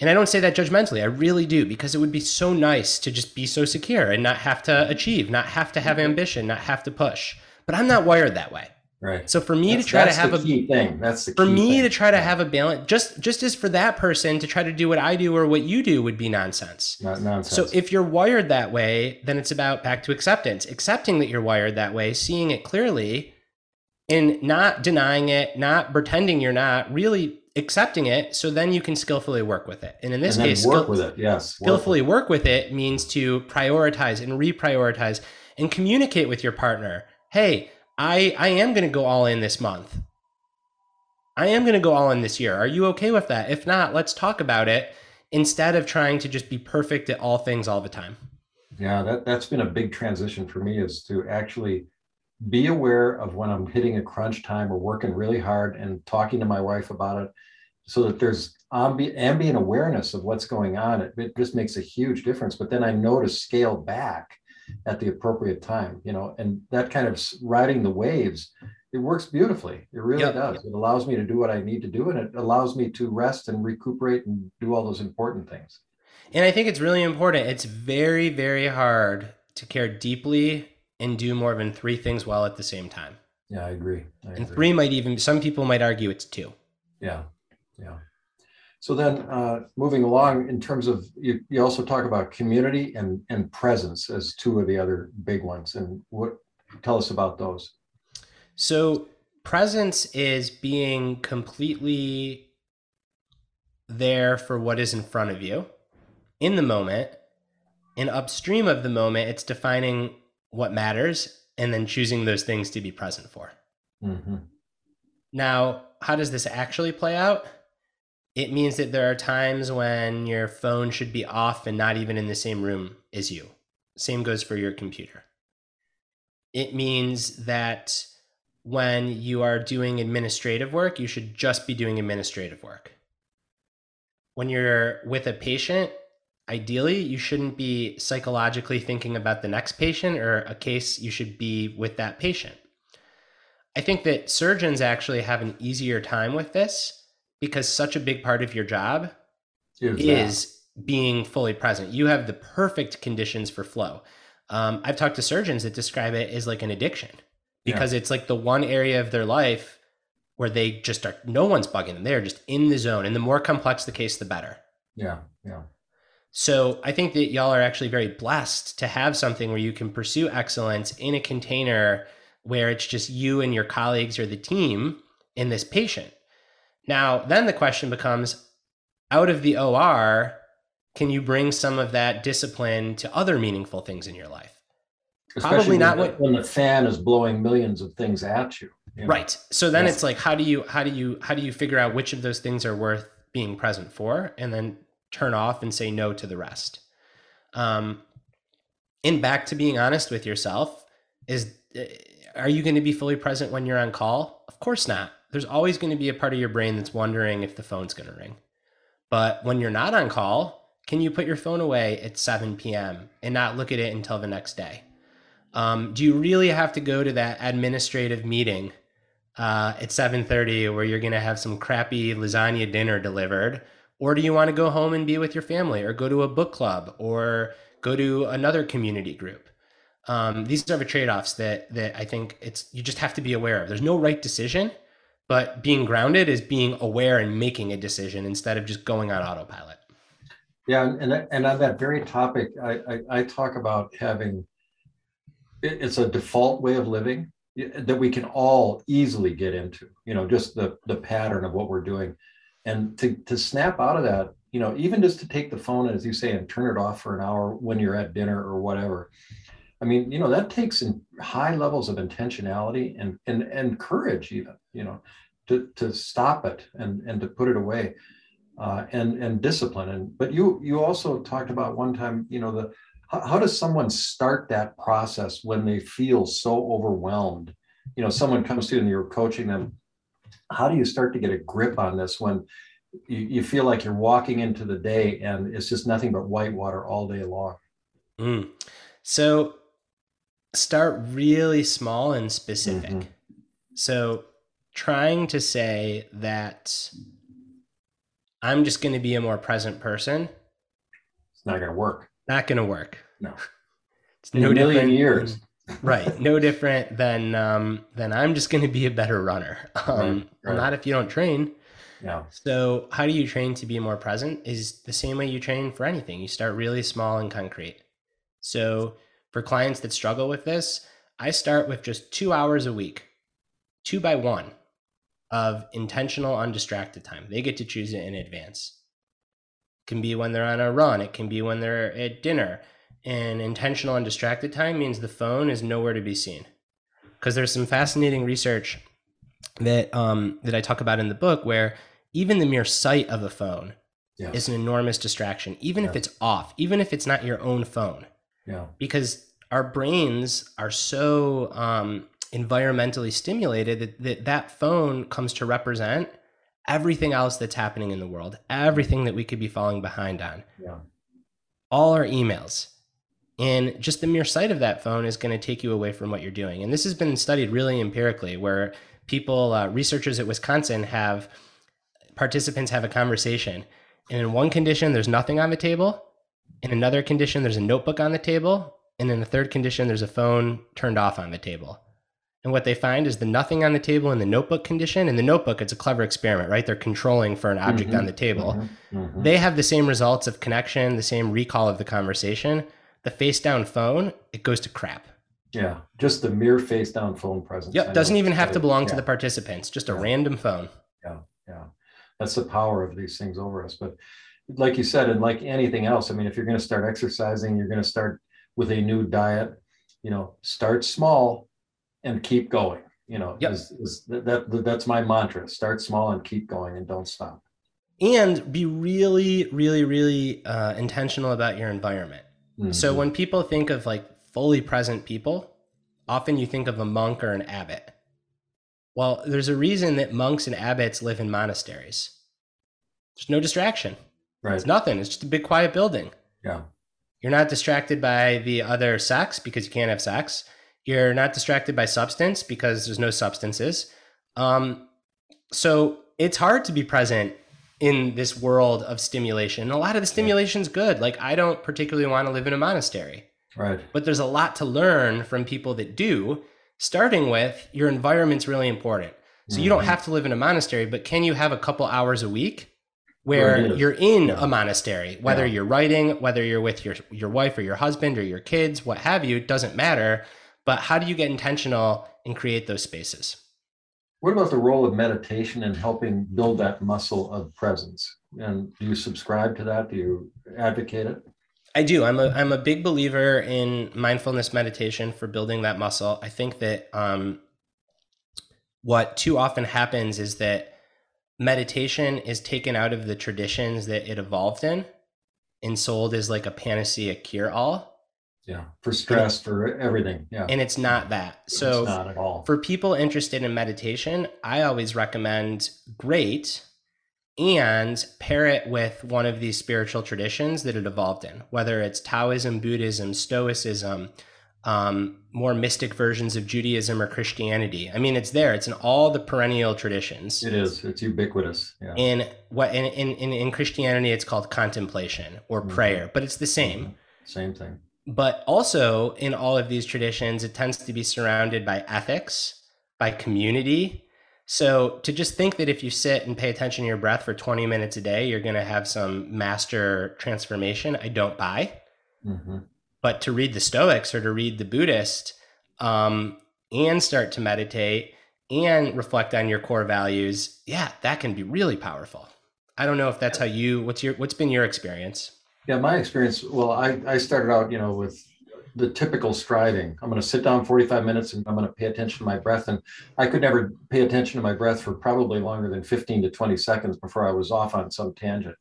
Speaker 4: And I don't say that judgmentally. I really do because it would be so nice to just be so secure and not have to achieve, not have to have ambition, not have to push. But I'm not wired that way.
Speaker 1: Right.
Speaker 4: So for me
Speaker 1: that's,
Speaker 4: to try to have
Speaker 1: a
Speaker 4: key
Speaker 1: thing, that's the
Speaker 4: for me
Speaker 1: thing.
Speaker 4: to try to have a balance, just just as for that person to try to do what I do or what you do would be nonsense.
Speaker 1: Not nonsense.
Speaker 4: So if you're wired that way, then it's about back to acceptance, accepting that you're wired that way, seeing it clearly, and not denying it, not pretending you're not, really accepting it. So then you can skillfully work with it. And in this
Speaker 1: and
Speaker 4: case,
Speaker 1: work
Speaker 4: skill-
Speaker 1: with it. Yes.
Speaker 4: skillfully work with it means to prioritize and reprioritize and communicate with your partner. Hey, I I am going to go all in this month. I am going to go all in this year. Are you okay with that? If not, let's talk about it instead of trying to just be perfect at all things all the time.
Speaker 1: Yeah, that that's been a big transition for me is to actually be aware of when I'm hitting a crunch time or working really hard and talking to my wife about it so that there's ambi- ambient awareness of what's going on. It, it just makes a huge difference. But then I know to scale back at the appropriate time, you know, and that kind of riding the waves, it works beautifully. It really
Speaker 4: Yep.
Speaker 1: does. It allows me to do what I need to do and it allows me to rest and recuperate and do all those important things.
Speaker 4: And I think it's really important. It's very, very hard to care deeply and do more than three things well at the same time.
Speaker 1: Yeah, I agree. I
Speaker 4: And
Speaker 1: agree.
Speaker 4: three might even, some people might argue it's two.
Speaker 1: Yeah, yeah. So then, uh, moving along in terms of you, you also talk about community and and presence as two of the other big ones. And what tell us about those?
Speaker 4: So presence is being completely there for what is in front of you in the moment. And upstream of the moment, it's defining what matters and then choosing those things to be present for.
Speaker 1: hmm
Speaker 4: Now, how does this actually play out? It means that there are times when your phone should be off and not even in the same room as you. Same goes for your computer. It means that when you are doing administrative work, you should just be doing administrative work. When you're with a patient, ideally, you shouldn't be psychologically thinking about the next patient or a case, you should be with that patient. I think that surgeons actually have an easier time with this because such a big part of your job
Speaker 1: Is, that.
Speaker 4: being fully present. You have the perfect conditions for flow. Um, I've talked to surgeons that describe it as like an addiction because it's like the one area of their life where they just are, no one's bugging them. They're just in the zone. And the more complex the case, the better.
Speaker 1: yeah, yeah,
Speaker 4: So I think that y'all are actually very blessed to have something where you can pursue excellence in a container where it's just you and your colleagues or the team in this patient. Now, then the question becomes out of the OR, can you bring some of that discipline to other meaningful things in your life? Probably not
Speaker 1: when,
Speaker 4: what-
Speaker 1: when the fan is blowing millions of things at you. you know?
Speaker 4: Right. So then
Speaker 1: Yeah.
Speaker 4: it's like how do you how do you how do you figure out which of those things are worth being present for and then turn off and say no to the rest. Um and back to being honest with yourself is uh, are you going to be fully present when you're on call? Of course not. There's always going to be a part of your brain that's wondering if the phone's going to ring. But when you're not on call, can you put your phone away at 7 p.m. and not look at it until the next day? Um, do you really have to go to that administrative meeting uh, at 7.30 where you're going to have some crappy lasagna dinner delivered or do you want to go home and be with your family or go to a book club or go to another community group? Um, these are the trade-offs that that i think it's you just have to be aware of. There's no right decision but being grounded is being aware and making a decision instead of just going on autopilot.
Speaker 1: Yeah, and and- on that very topic, I I, I talk about having it's a default way of living that we can all easily get into. You know, just the the pattern of what we're doing, and to to snap out of that. You know, even just to take the phone, as you say, and turn it off for an hour when you're at dinner or whatever. I mean, you know, that takes in high levels of intentionality and and and courage, even. You know, to to stop it and and to put it away uh, and and discipline. And but you you also talked about one time, you know, the how, how does someone start that process when they feel so overwhelmed? You know, someone comes to you and you're coaching them. How do you start to get a grip on this when you, you feel like you're walking into the day and it's just nothing but white water all day long?
Speaker 4: Mm. So start really small and specific.
Speaker 1: Mhm.
Speaker 4: So trying to say that I'm just going to be a more present person,
Speaker 1: It's not going to work.
Speaker 4: not going to work.
Speaker 1: No.
Speaker 4: It's
Speaker 1: a million years.
Speaker 4: Right. No different than um, than I'm just going to be a better runner. Um,
Speaker 1: Right.
Speaker 4: Not if you don't train.
Speaker 1: Yeah.
Speaker 4: So, how do you train to be more present? Is the same way you train for anything. You start really small and concrete. So, for clients that struggle with this, I start with just two hours a week, two by one of intentional, undistracted time. They get to choose it in advance. It can be when they're on a run, it can be when they're at dinner. And intentional, undistracted time means the phone is nowhere to be seen. Because there's some fascinating research that um, that I talk about in the book, where even the mere sight of a phone
Speaker 1: Yeah.
Speaker 4: is an enormous distraction, even if it's off, even if it's not your own phone,
Speaker 1: Yeah.
Speaker 4: because our brains are so um, environmentally stimulated that, that that phone comes to represent everything else that's happening in the world, everything that we could be falling behind on,
Speaker 1: Yeah.
Speaker 4: all our emails. And just the mere sight of that phone is going to take you away from what you're doing. And this has been studied really empirically, where people, uh, researchers at Wisconsin, have participants have a conversation. And in one condition, there's nothing on the table. In another condition, there's a notebook on the table. And in the third condition, there's a phone turned off on the table. And what they find is the nothing on the table in the notebook condition. In the notebook, it's a clever experiment, right? They're controlling for an object
Speaker 1: Mhm,
Speaker 4: on the table
Speaker 1: Mhm, mhm.
Speaker 4: they have the same results of connection, the same recall of the conversation. The face down phone, it goes to crap.
Speaker 1: yeah. Just the mere face down phone presence.
Speaker 4: Yep, doesn't even have to belong to the participants, just a
Speaker 1: Yeah.
Speaker 4: random phone.
Speaker 1: Yeah, yeah that's the power of these things over us but like you said and like anything else i mean if you're going to start exercising you're going to start with a new diet you know start small and keep going you know
Speaker 4: Yep.
Speaker 1: is, is that, that that's my mantra start small and keep going and don't stop
Speaker 4: And be really, really, really uh, intentional about your environment. So
Speaker 1: Mhm.
Speaker 4: when people think of like fully present people, often you think of a monk or an abbot. Well, there's a reason that monks and abbots live in monasteries. There's no distraction.
Speaker 1: right
Speaker 4: It's nothing. It's just a big quiet building.
Speaker 1: yeah
Speaker 4: You're not distracted by the other sex because you can't have sex. You're not distracted by substance because there's no substances. Um, so it's hard to be present in this world of stimulation. A lot of the stimulation's good. Like I don't particularly want to live in a monastery,
Speaker 1: right
Speaker 4: but there's a lot to learn from people that do. Starting with your environment's really important. So you don't
Speaker 1: Mhm.
Speaker 4: have to live in a monastery, but can you have a couple hours a week
Speaker 1: Where is.
Speaker 4: you're in
Speaker 1: Yeah.
Speaker 4: a monastery, whether
Speaker 1: Yeah.
Speaker 4: you're writing, whether you're with your your wife or your husband or your kids, what have you, it doesn't matter. But how do you get intentional and create those spaces?
Speaker 1: What about the role of meditation in helping build that muscle of presence and do you subscribe to that do you advocate it
Speaker 4: I do. I'm a I'm a big believer in mindfulness meditation for building that muscle. I think that um, what too often happens is that meditation is taken out of the traditions that it evolved in and sold as like a panacea cure all.
Speaker 1: Yeah for stress for everything yeah
Speaker 4: And it's not that. So
Speaker 1: it's not at all
Speaker 4: for people interested in meditation, I always recommend great and pair it with one of these spiritual traditions that it evolved in, whether it's Taoism, Buddhism, Stoicism, um, more mystic versions of Judaism or Christianity. I mean, it's there. It's in all the perennial traditions.
Speaker 1: It is. It's ubiquitous. Yeah.
Speaker 4: In what in, in, in, Christianity, it's called contemplation or
Speaker 1: Mhm.
Speaker 4: prayer, but it's the same.
Speaker 1: Same thing.
Speaker 4: But also in all of these traditions, it tends to be surrounded by ethics, by community. So to just think that if you sit and pay attention to your breath for 20 minutes a day, you're going to have some master transformation, I don't buy.
Speaker 1: hmm
Speaker 4: But to read the Stoics or to read the Buddhist um, and start to meditate and reflect on your core values, yeah, that can be really powerful. I don't know if that's how you. What's your What's been your experience?
Speaker 1: Yeah, my experience. Well, I I started out, you know, with the typical striving. I'm going to sit down 45 minutes and I'm going to pay attention to my breath. And I could never pay attention to my breath for probably longer than 15 to 20 seconds before I was off on some tangent.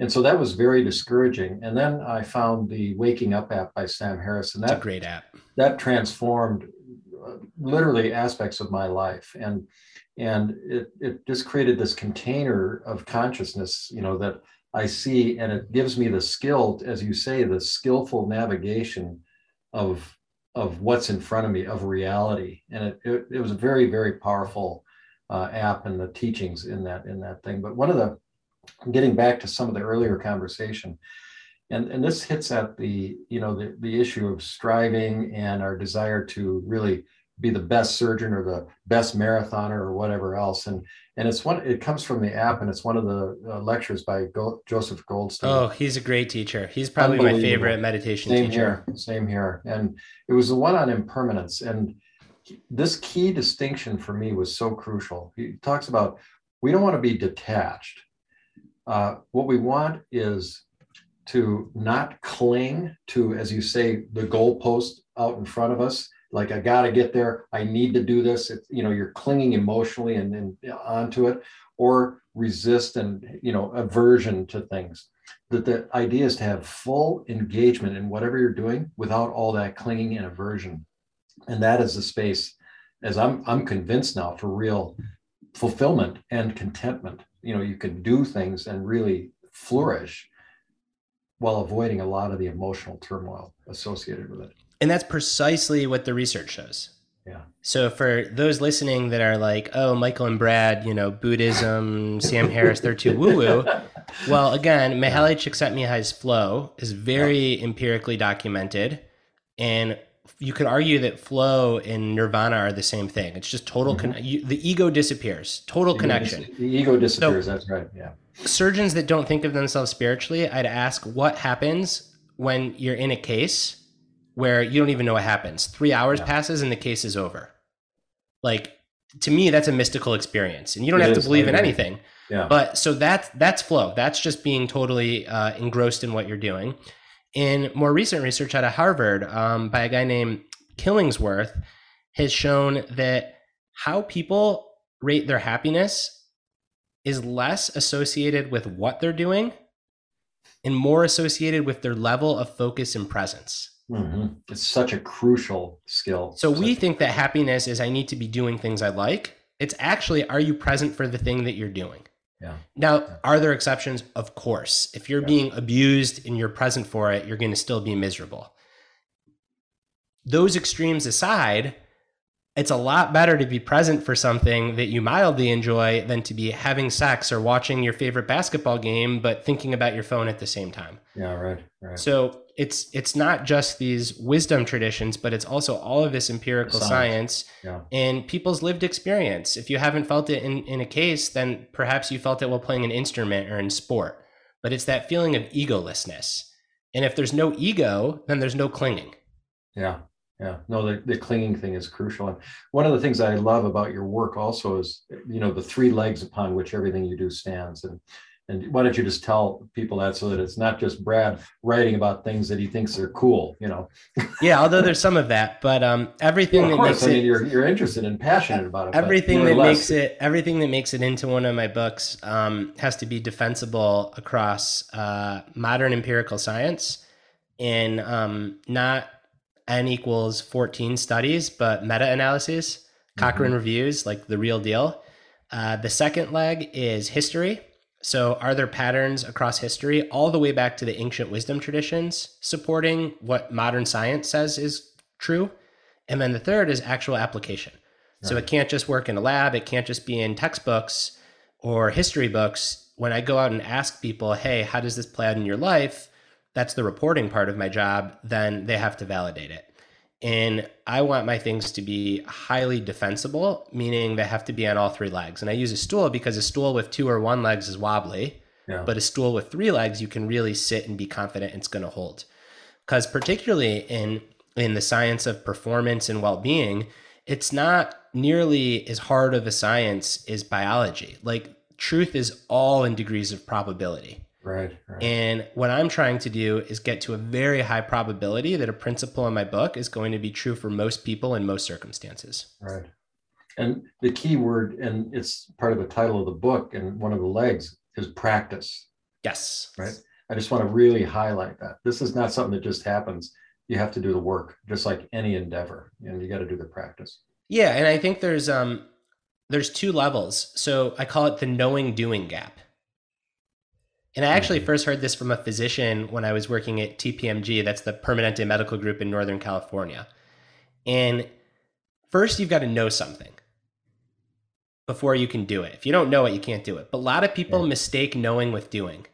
Speaker 1: And so that was very discouraging. And then I found the Waking Up app by Sam Harris, and that
Speaker 4: great app.
Speaker 1: that transformed uh, literally aspects of my life and and it, it just created this container of consciousness you know that i see and it gives me the skill as you say the skillful navigation of of what's in front of me of reality. And it it, it was a very very powerful uh, app and the teachings in that in that thing. But one of the getting back to some of the earlier conversation, and and this hits at the you know the the issue of striving and our desire to really be the best surgeon or the best marathoner or whatever else. And and it's one it comes from the app and it's one of the uh, lectures by Go, joseph goldstein.
Speaker 4: Oh he's a great teacher. He's probably my favorite meditation teacher.
Speaker 1: same
Speaker 4: teacher.
Speaker 1: here same here. And it was the one on impermanence. And this key distinction for me was so crucial. He talks about we don't want to be detached. Uh, what we want is to not cling to as you say the goalpost out in front of us like I got to get there. I need to do this. It's, you know, you're clinging emotionally and then onto it, or resist and you know aversion to things. That the idea is to have full engagement in whatever you're doing without all that clinging and aversion, and that is the space, as I'm I'm convinced now for real fulfillment and contentment. You know, you can do things and really flourish while avoiding a lot of the emotional turmoil associated with it.
Speaker 4: And that's precisely what the research shows.
Speaker 1: Yeah.
Speaker 4: So for those listening that are like, oh, Michael and Brad, you know, Buddhism, Sam Harris, they're too woo woo. Well, again, Mihaly Csikszentmihalyi's flow is very empirically documented, and you could argue that flow and nirvana are the same thing. It's just total. Mm-hmm. Con- you, the ego disappears. Total
Speaker 1: the
Speaker 4: connection.
Speaker 1: Ego, the ego disappears. So, that's right. Yeah.
Speaker 4: Surgeons that don't think of themselves spiritually, I'd ask what happens when you're in a case where you don't even know what happens. Three hours yeah. passes and the case is over. Like to me, that's a mystical experience, and you don't it have is, to believe in anything.
Speaker 1: Yeah.
Speaker 4: But so that's that's flow. That's just being totally uh, engrossed in what you're doing. In more recent research out of Harvard um, by a guy named Killingsworth has shown that how people rate their happiness is less associated with what they're doing and more associated with their level of focus and presence.
Speaker 1: Mm-hmm. It's such a crucial skill.
Speaker 4: So we think that happiness is I need to be doing things I like. It's actually, are you present for the thing that you're doing?
Speaker 1: Yeah.
Speaker 4: Now, yeah. are there exceptions? Of course. If you're yeah. being abused and you're present for it, you're going to still be miserable. Those extremes aside, it's a lot better to be present for something that you mildly enjoy than to be having sex or watching your favorite basketball game but thinking about your phone at the same time.
Speaker 1: Yeah, right, right.
Speaker 4: So it's it's not just these wisdom traditions, but it's also all of this empirical science, science
Speaker 1: yeah.
Speaker 4: and people's lived experience. If you haven't felt it in, in a case, then perhaps you felt it while playing an instrument or in sport. But it's that feeling of egolessness. And if there's no ego, then there's no clinging.
Speaker 1: Yeah. Yeah, no, the, the clinging thing is crucial. And one of the things I love about your work also is, you know, the three legs upon which everything you do stands. And and why don't you just tell people that so that it's not just Brad writing about things that he thinks are cool, you know?
Speaker 4: yeah, although there's some of that, but um, everything well, that
Speaker 1: course.
Speaker 4: makes
Speaker 1: I
Speaker 4: it,
Speaker 1: you're you're interested and passionate about it.
Speaker 4: Everything that makes it everything that makes it into one of my books um, has to be defensible across uh, modern empirical science, in um, not n equals 14 studies, but meta analyses, Cochrane mm-hmm. reviews, like the real deal. Uh, the second leg is history so, are there patterns across history, all the way back to the ancient wisdom traditions, supporting what modern science says is true? And then the third is actual application. Right. So, it can't just work in a lab, it can't just be in textbooks or history books. When I go out and ask people, hey, how does this play out in your life? That's the reporting part of my job, then they have to validate it. And I want my things to be highly defensible, meaning they have to be on all three legs. And I use a stool because a stool with two or one legs is wobbly, yeah. but a stool with three legs, you can really sit and be confident it's going to hold. Because particularly in in the science of performance and well-being, it's not nearly as hard of a science as biology. Like truth is all in degrees of probability.
Speaker 1: Right, right.
Speaker 4: And what I'm trying to do is get to a very high probability that a principle in my book is going to be true for most people in most circumstances.
Speaker 1: Right. And the key word, and it's part of the title of the book, and one of the legs is practice.
Speaker 4: Yes.
Speaker 1: Right. I just want to really highlight that. This is not something that just happens. You have to do the work, just like any endeavor, and you got to do the practice.
Speaker 4: Yeah, and I think there's um there's two levels. So I call it the knowing doing gap. And I actually mm-hmm. first heard this from a physician when I was working at TPMG, that's the Permanente Medical Group in Northern California. And first, you've got to know something. before you can do it. If you don't know it, you can't do it. But a lot of people yeah. mistake knowing with doing.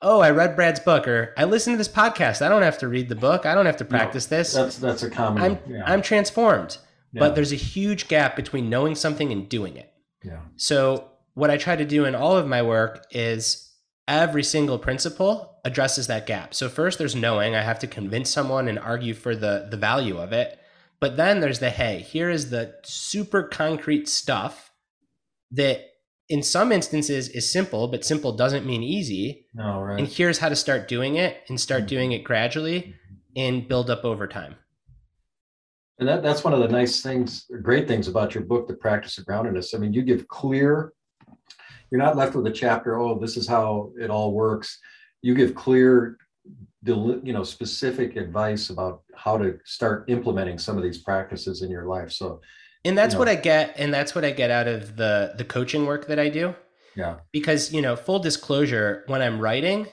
Speaker 4: Oh, I read Brad's book, or I listened to this podcast. I don't have to read the book. I don't have to practice
Speaker 1: no,
Speaker 4: this.
Speaker 1: That's that's a common.
Speaker 4: I'm yeah. I'm transformed. Yeah. But there's a huge gap between knowing something and doing it.
Speaker 1: Yeah.
Speaker 4: So what I try to do in all of my work is every single principle addresses that gap. So first there's knowing, I have to convince someone and argue for the the value of it. But then there's the hey, here is the super concrete stuff that in some instances is simple, but simple doesn't mean easy.
Speaker 1: No, right.
Speaker 4: And here's how to start doing it and start mm-hmm. doing it gradually mm-hmm. and build up over time.
Speaker 1: And that, that's one of the nice things, great things about your book, The Practice of Groundedness. I mean, you give clear, you're not left with a chapter, oh, this is how it all works. You give clear, you know, specific advice about how to start implementing some of these practices in your life. So
Speaker 4: and that's you know, what I get, and that's what I get out of the the coaching work that I do.
Speaker 1: Yeah.
Speaker 4: Because you know, full disclosure, when I'm writing,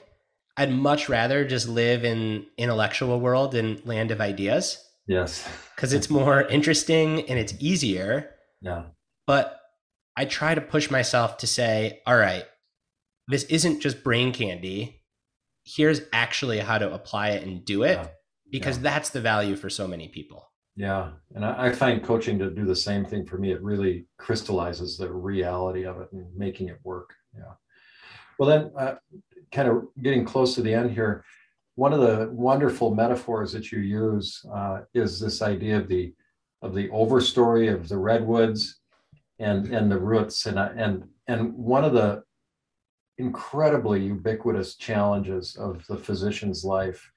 Speaker 4: I'd much rather just live in intellectual world and land of ideas.
Speaker 1: Yes.
Speaker 4: Because it's more interesting and it's easier.
Speaker 1: Yeah.
Speaker 4: But I try to push myself to say, all right, this isn't just brain candy. Here's actually how to apply it and do it. Yeah. Because yeah. that's the value for so many people.
Speaker 1: Yeah, and I, I, find coaching to do the same thing for me. It really crystallizes the reality of it and making it work. Yeah. Well, then, uh, kind of getting close to the end here. One of the wonderful metaphors that you use uh, is this idea of the of the overstory of the redwoods and and the roots and and and one of the incredibly ubiquitous challenges of the physician's life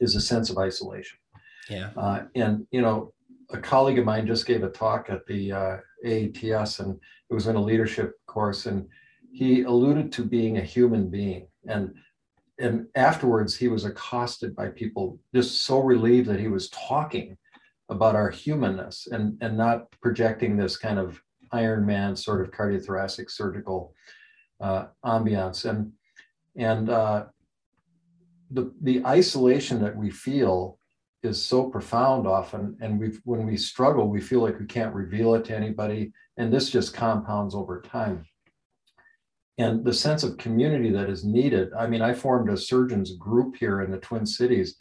Speaker 1: is a sense of isolation
Speaker 4: yeah.
Speaker 1: Uh, and, you know, a colleague of mine just gave a talk at the uh, AATS and it was in a leadership course and he alluded to being a human being. And and afterwards he was accosted by people just so relieved that he was talking about our humanness and, and not projecting this kind of Iron Man sort of cardiothoracic surgical uh, ambiance. And and uh, the the isolation that we feel is so profound often. And we when we struggle we feel like we can't reveal it to anybody. And this just compounds over time. And the sense of community that is needed. I mean i formed a surgeons group here in the twin cities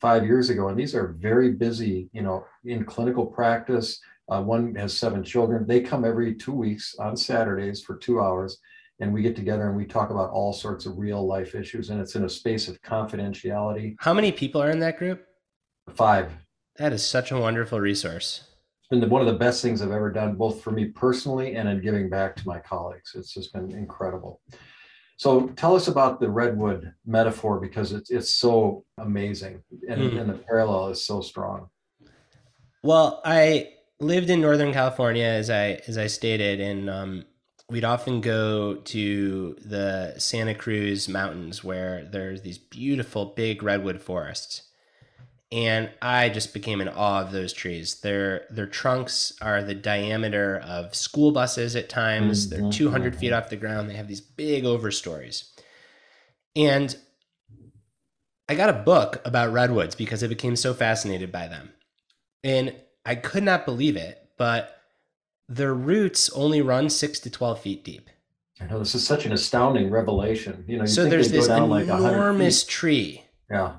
Speaker 1: five years ago and these are very busy you know in clinical practice uh, one has seven children they come every two weeks on saturdays for two hours and we get together and we talk about all sorts of real life issues and it's in a space of confidentiality
Speaker 4: how many people are in that group
Speaker 1: Five.
Speaker 4: That is such a wonderful resource.
Speaker 1: It's been one of the best things I've ever done, both for me personally and in giving back to my colleagues. It's just been incredible. So tell us about the redwood metaphor because it's it's so amazing and, mm. and the parallel is so strong.
Speaker 4: Well, I lived in Northern California as I as I stated, and um, we'd often go to the Santa Cruz Mountains where there's these beautiful big redwood forests and I just became in awe of those trees. Their their trunks are the diameter of school buses at times. Mm-hmm. They're 200 feet off the ground. They have these big overstories. And I got a book about redwoods because I became so fascinated by them. And I could not believe it, but their roots only run 6 to 12 feet deep.
Speaker 1: I know this is such an astounding revelation. You know, you
Speaker 4: so there's this enormous like tree.
Speaker 1: Yeah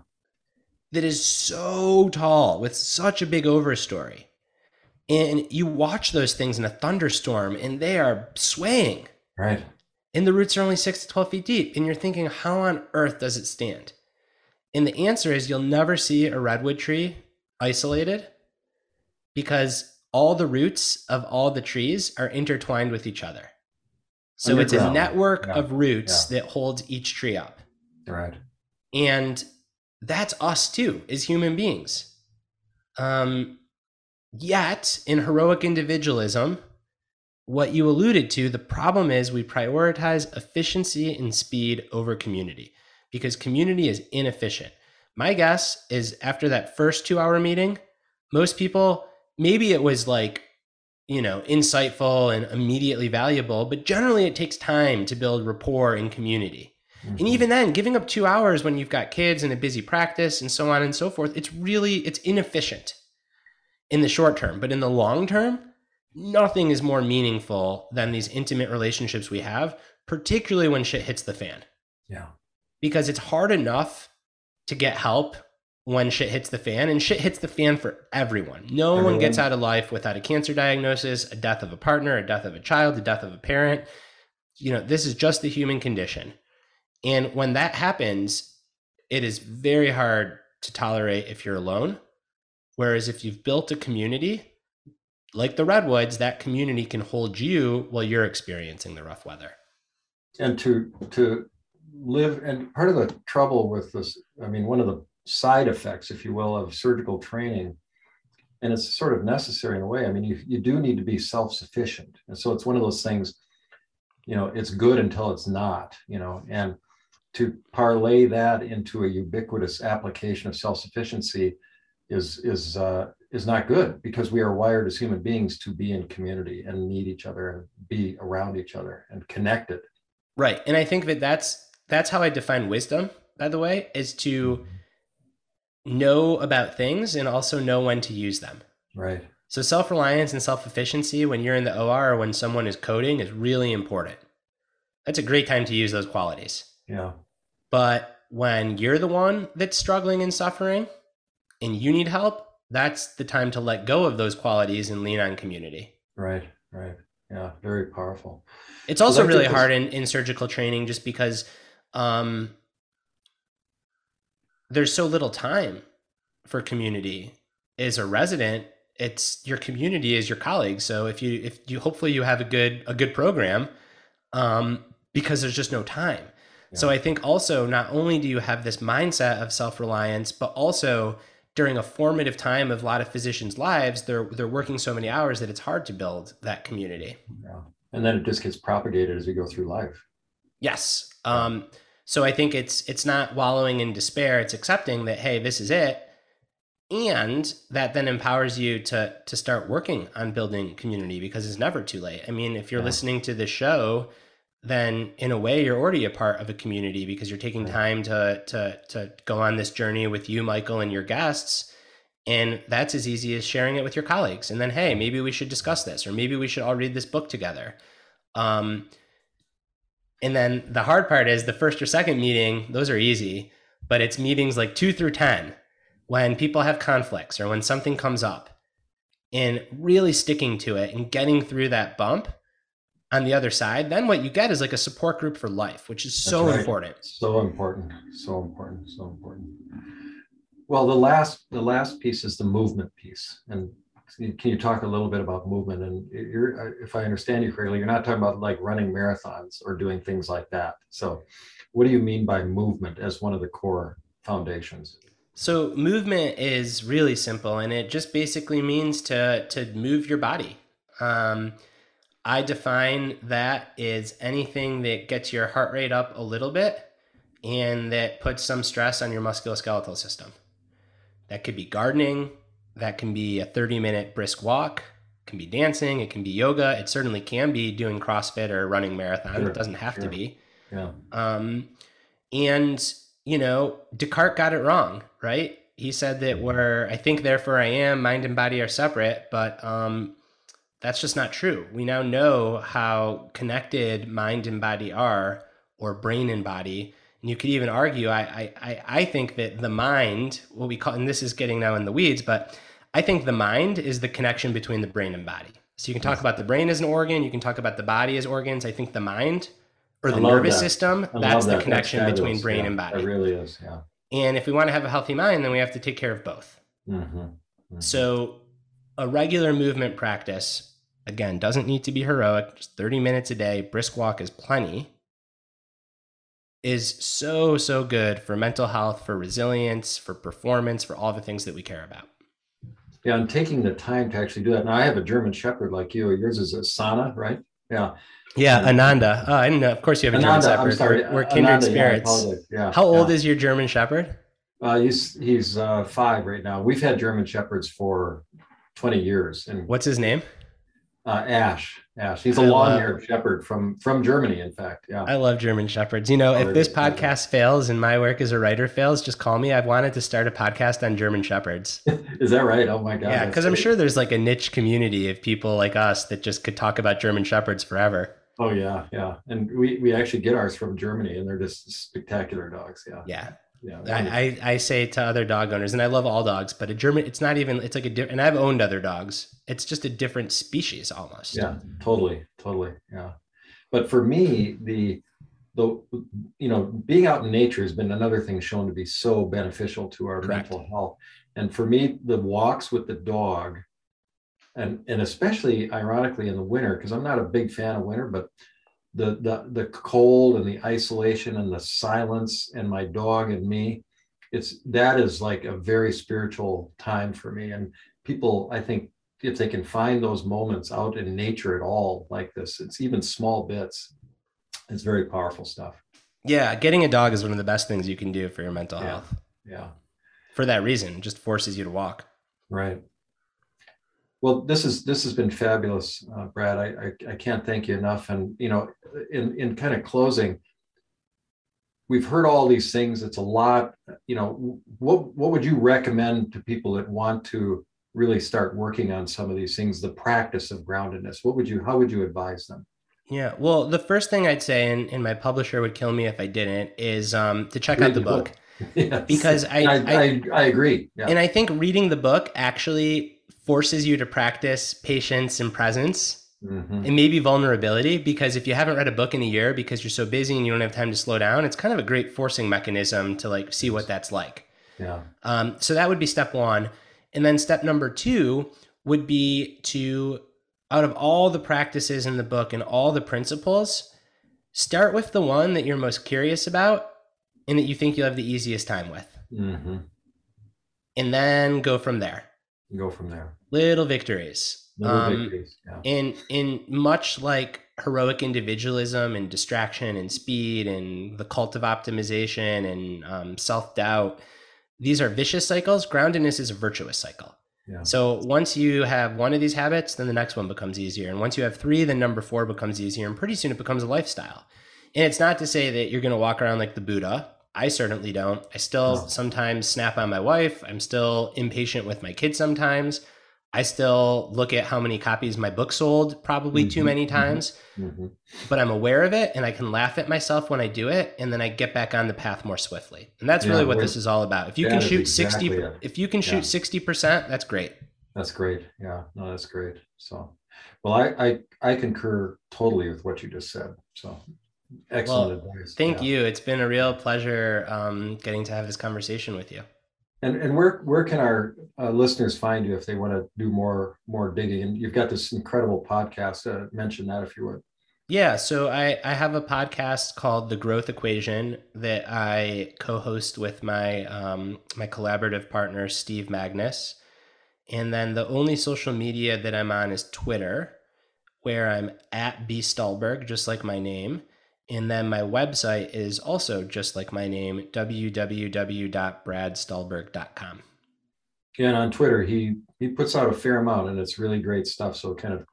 Speaker 4: that is so tall with such a big overstory. And you watch those things in a thunderstorm and they are swaying.
Speaker 1: Right.
Speaker 4: And the roots are only six to 12 feet deep. And you're thinking, how on earth does it stand? And the answer is you'll never see a redwood tree isolated because all the roots of all the trees are intertwined with each other. So it's a network yeah. of roots yeah. that holds each tree up.
Speaker 1: Right.
Speaker 4: And that's us too as human beings. Um, yet, in heroic individualism, what you alluded to, the problem is we prioritize efficiency and speed over community because community is inefficient. My guess is after that first two hour meeting, most people, maybe it was like, you know, insightful and immediately valuable, but generally it takes time to build rapport and community. Mm-hmm. And even then, giving up two hours when you've got kids and a busy practice and so on and so forth, it's really it's inefficient in the short term. But in the long term, nothing is more meaningful than these intimate relationships we have, particularly when shit hits the fan.
Speaker 1: Yeah.
Speaker 4: Because it's hard enough to get help when shit hits the fan, and shit hits the fan for everyone. No
Speaker 1: Everyone.
Speaker 4: one gets out of life without a cancer diagnosis, a death of a partner, a death of a child, a death of a parent. You know, this is just the human condition. And when that happens, it is very hard to tolerate if you're alone. Whereas if you've built a community, like the Redwoods, that community can hold you while you're experiencing the rough weather.
Speaker 1: and to to live and part of the trouble with this i mean one of the side effects if you will of surgical training and it's sort of necessary in a way i mean you, you do need to be self-sufficient and so it's one of those things you know it's good until it's not you know and to parlay that into a ubiquitous application of self-sufficiency is is uh, is not good because we are wired as human beings to be in community and need each other and be around each other and connected
Speaker 4: Right. And I think that that's that's how I define wisdom, by the way, is to know about things and also know when to use them.
Speaker 1: right
Speaker 4: So self-reliance and self-efficiency when you're in the OR or when someone is coding is really important. That's a great time to use those qualities.
Speaker 1: Yeah
Speaker 4: But when you're the one that's struggling and suffering and you need help, that's the time to let go of those qualities and lean on community.
Speaker 1: Right, right. Yeah, very powerful.
Speaker 4: It's also really
Speaker 1: us-
Speaker 4: hard in, in surgical training just because um, there's so little time for community. As a resident, it's your community is your colleagues. So if you if you hopefully you have a good a good program, um, because there's just no time. So I think also not only do you have this mindset of self reliance, but also during a formative time of a lot of physicians' lives, they're they're working so many hours that it's hard to build that community.
Speaker 1: Yeah. And then it just gets propagated as we go through life.
Speaker 4: Yes. Um, so I think it's it's not wallowing in despair. It's accepting that hey, this is it, and that then empowers you to to start working on building community because it's never too late. I mean, if you're
Speaker 1: Yeah.
Speaker 4: listening to this show, then in a way you're already a part of a community because you're taking time to to to go on this journey with you, Michael, and your guests. And that's as easy as sharing it with your colleagues. And then, hey, maybe we should discuss this, or maybe we should all read this book together. Um, and then the hard part is the first or second meeting, those are easy, but it's meetings like two through 10 when people have conflicts or when something comes up and really sticking to it and getting through that bump on the other side. Then what you get is like a support group for life, which is so
Speaker 1: right.
Speaker 4: important.
Speaker 1: So important. So important. So important. Well, the last the last piece is the movement piece. And can you talk a little bit about movement? And you're, if I understand you correctly, you're not talking about like running marathons or doing things like that. So, what do you mean by movement as one of the core foundations?
Speaker 4: So movement is really simple, and it just basically means to to move your body. Um, I define that as anything that gets your heart rate up a little bit and that puts some stress on your musculoskeletal system. That could be gardening. That can be a 30 minute brisk walk. It can be dancing. It can be yoga. It certainly can be doing CrossFit or running marathon.
Speaker 1: Sure,
Speaker 4: it doesn't have to be.
Speaker 1: Yeah.
Speaker 4: Um, and you know, Descartes got it wrong, right? He said that we're, I think, therefore I am, mind and body are separate, but um, that's just not true. We now know how connected mind and body are, or brain and body. And you could even argue, I, I, I- I think that the mind, what we call, and this is getting now in the weeds, but I think the mind is the connection between the brain and body. So you can talk about the brain as an organ, you can talk about the body as organs. I think the mind or the nervous
Speaker 1: that.
Speaker 4: system, that's the
Speaker 1: that.
Speaker 4: connection between brain
Speaker 1: Yeah,
Speaker 4: and body.
Speaker 1: It really is. Yeah.
Speaker 4: And if we want to have a healthy mind, then we have to take care of both.
Speaker 1: Mm-hmm.
Speaker 4: So, a regular movement practice, again, doesn't need to be heroic, just 30 minutes a day, brisk walk is plenty, is so, so good for mental health, for resilience, for performance, for all the things that we care about.
Speaker 1: Yeah, and taking the time to actually do that. Now, I have a German Shepherd like you. Yours is a Sana, right? Yeah.
Speaker 4: Yeah,
Speaker 1: Yeah.
Speaker 4: Ananda. Oh, I didn't know. Of course, you have a German
Speaker 1: Ananda, I'm
Speaker 4: Shepherd. We're, we're kindred
Speaker 1: Ananda,
Speaker 4: spirits.
Speaker 1: apologize. Yeah.
Speaker 4: How old
Speaker 1: yeah.
Speaker 4: is your German Shepherd?
Speaker 1: Uh, he's he's uh, five right now. We've had German Shepherds for twenty years, and
Speaker 4: What's his name?
Speaker 1: Uh, Ash, Yeah, she's a long-haired shepherd from from Germany, in fact. Yeah,
Speaker 4: I love German shepherds. You know, if this podcast fails and my work as a writer fails, just call me. I've wanted to start a podcast on German shepherds.
Speaker 1: Is that right? Oh my god!
Speaker 4: Yeah, because I'm sure there's like a niche community of people like us that just could talk about German shepherds forever.
Speaker 1: Oh yeah, yeah, and we we actually get ours from Germany, and they're just spectacular dogs. Yeah,
Speaker 4: yeah, yeah. I, I, I say to other dog owners, and I love all dogs, but a German, it's not even. It's like a different. And I've owned other dogs. It's just a different species almost.
Speaker 1: Yeah, totally, totally. Yeah, but for me, the the you know being out in nature has been another thing shown to be so beneficial to our Correct. mental health. And for me, the walks with the dog and and especially ironically in the winter because i'm not a big fan of winter but the the the cold and the isolation and the silence and my dog and me it's that is like a very spiritual time for me. And people i think if they can find those moments out in nature at all like this it's even small bits it's very powerful stuff.
Speaker 4: Yeah getting a dog is one of the best things you can do for your mental
Speaker 1: yeah.
Speaker 4: health.
Speaker 1: yeah.
Speaker 4: For that reason just forces you to walk.
Speaker 1: Right well, this is this has been fabulous, uh, Brad. I, I, I can't thank you enough. And you know, in in kind of closing, we've heard all these things. It's a lot. You know, what what would you recommend to people that want to really start working on some of these things? The practice of groundedness. What would you? How would you advise them?
Speaker 4: Yeah, well, the first thing I'd say, and, and my publisher would kill me if I didn't, is um, to check Read out the, book. book. Yes. Because I
Speaker 1: I, I, I agree.
Speaker 4: Yeah. And I think reading the book actually forces you to practice patience and presence mm-hmm. and maybe vulnerability because if you haven't read a book in a year because you're so busy and you don't have time to slow down it's kind of a great forcing mechanism to like see what that's like.
Speaker 1: Yeah.
Speaker 4: Um, so that would be step one. And then step number two would be to out of all the practices in the book and all the principles start with the one that you're most curious about and that you think you'll have the easiest time with.
Speaker 1: Mm-hmm.
Speaker 4: and then go from there.
Speaker 1: Go from there
Speaker 4: little victories.
Speaker 1: Little um, victories. Yeah.
Speaker 4: In in much like heroic individualism and distraction and speed and the cult of optimization and um, self doubt, these are vicious cycles. Groundedness is a virtuous cycle.
Speaker 1: Yeah.
Speaker 4: So once you have one of these habits, then the next one becomes easier. And once you have three, then number four becomes easier. And pretty soon it becomes a lifestyle. And it's not to say that you're going to walk around like the Buddha. I certainly don't. I still no. sometimes snap on my wife. I'm still impatient with my kids sometimes. I still look at how many copies my book sold, probably mm-hmm, too many mm-hmm, times, mm-hmm. but I'm aware of it and I can laugh at myself when I do it. And then I get back on the path more swiftly. And that's yeah, really what this is all about. If you can shoot exactly 60, it. if you can shoot yeah. 60%, that's great.
Speaker 1: That's great. Yeah, no, that's great. So, well, I, I, I concur totally with what you just said. So excellent well, advice.
Speaker 4: Thank yeah. you. It's been a real pleasure um, getting to have this conversation with you.
Speaker 1: And and where where can our uh, listeners find you if they want to do more more digging? And you've got this incredible podcast. Uh, mention that if you would.
Speaker 4: Yeah, so I, I have a podcast called The Growth Equation that I co-host with my um, my collaborative partner Steve Magness, and then the only social media that I'm on is Twitter, where I'm at B Stulberg, just like my name, and then my website is also just like my name, www.bradstulberg.com.
Speaker 1: Yeah, and on Twitter, he he puts out a fair amount, and it's really great stuff. So kind of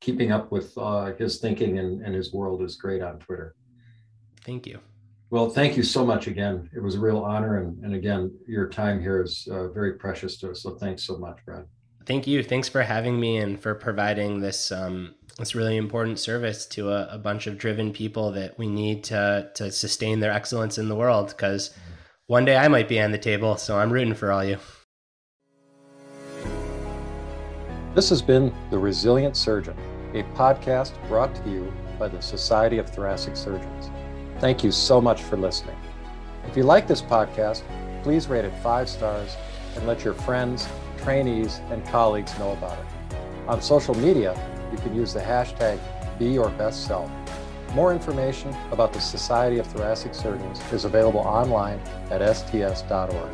Speaker 1: keeping up with uh, his thinking and, and his world is great on Twitter.
Speaker 4: Thank you.
Speaker 1: Well, thank you so much again. It was a real honor, and and again, your time here is uh, very precious to us. So thanks so much, Brad.
Speaker 4: Thank you. Thanks for having me and for providing this um, this really important service to a, a, bunch of driven people that we need to to sustain their excellence in the world. Because one day I might be on the table, so I'm rooting for all you.
Speaker 1: This has been The Resilient Surgeon, a podcast brought to you by the Society of Thoracic Surgeons. Thank you so much for listening. If you like this podcast, please rate it five stars and let your friends, trainees, and colleagues know about it. On social media, you can use the hashtag BeYourBestSelf. More information about the Society of Thoracic Surgeons is available online at sts.org.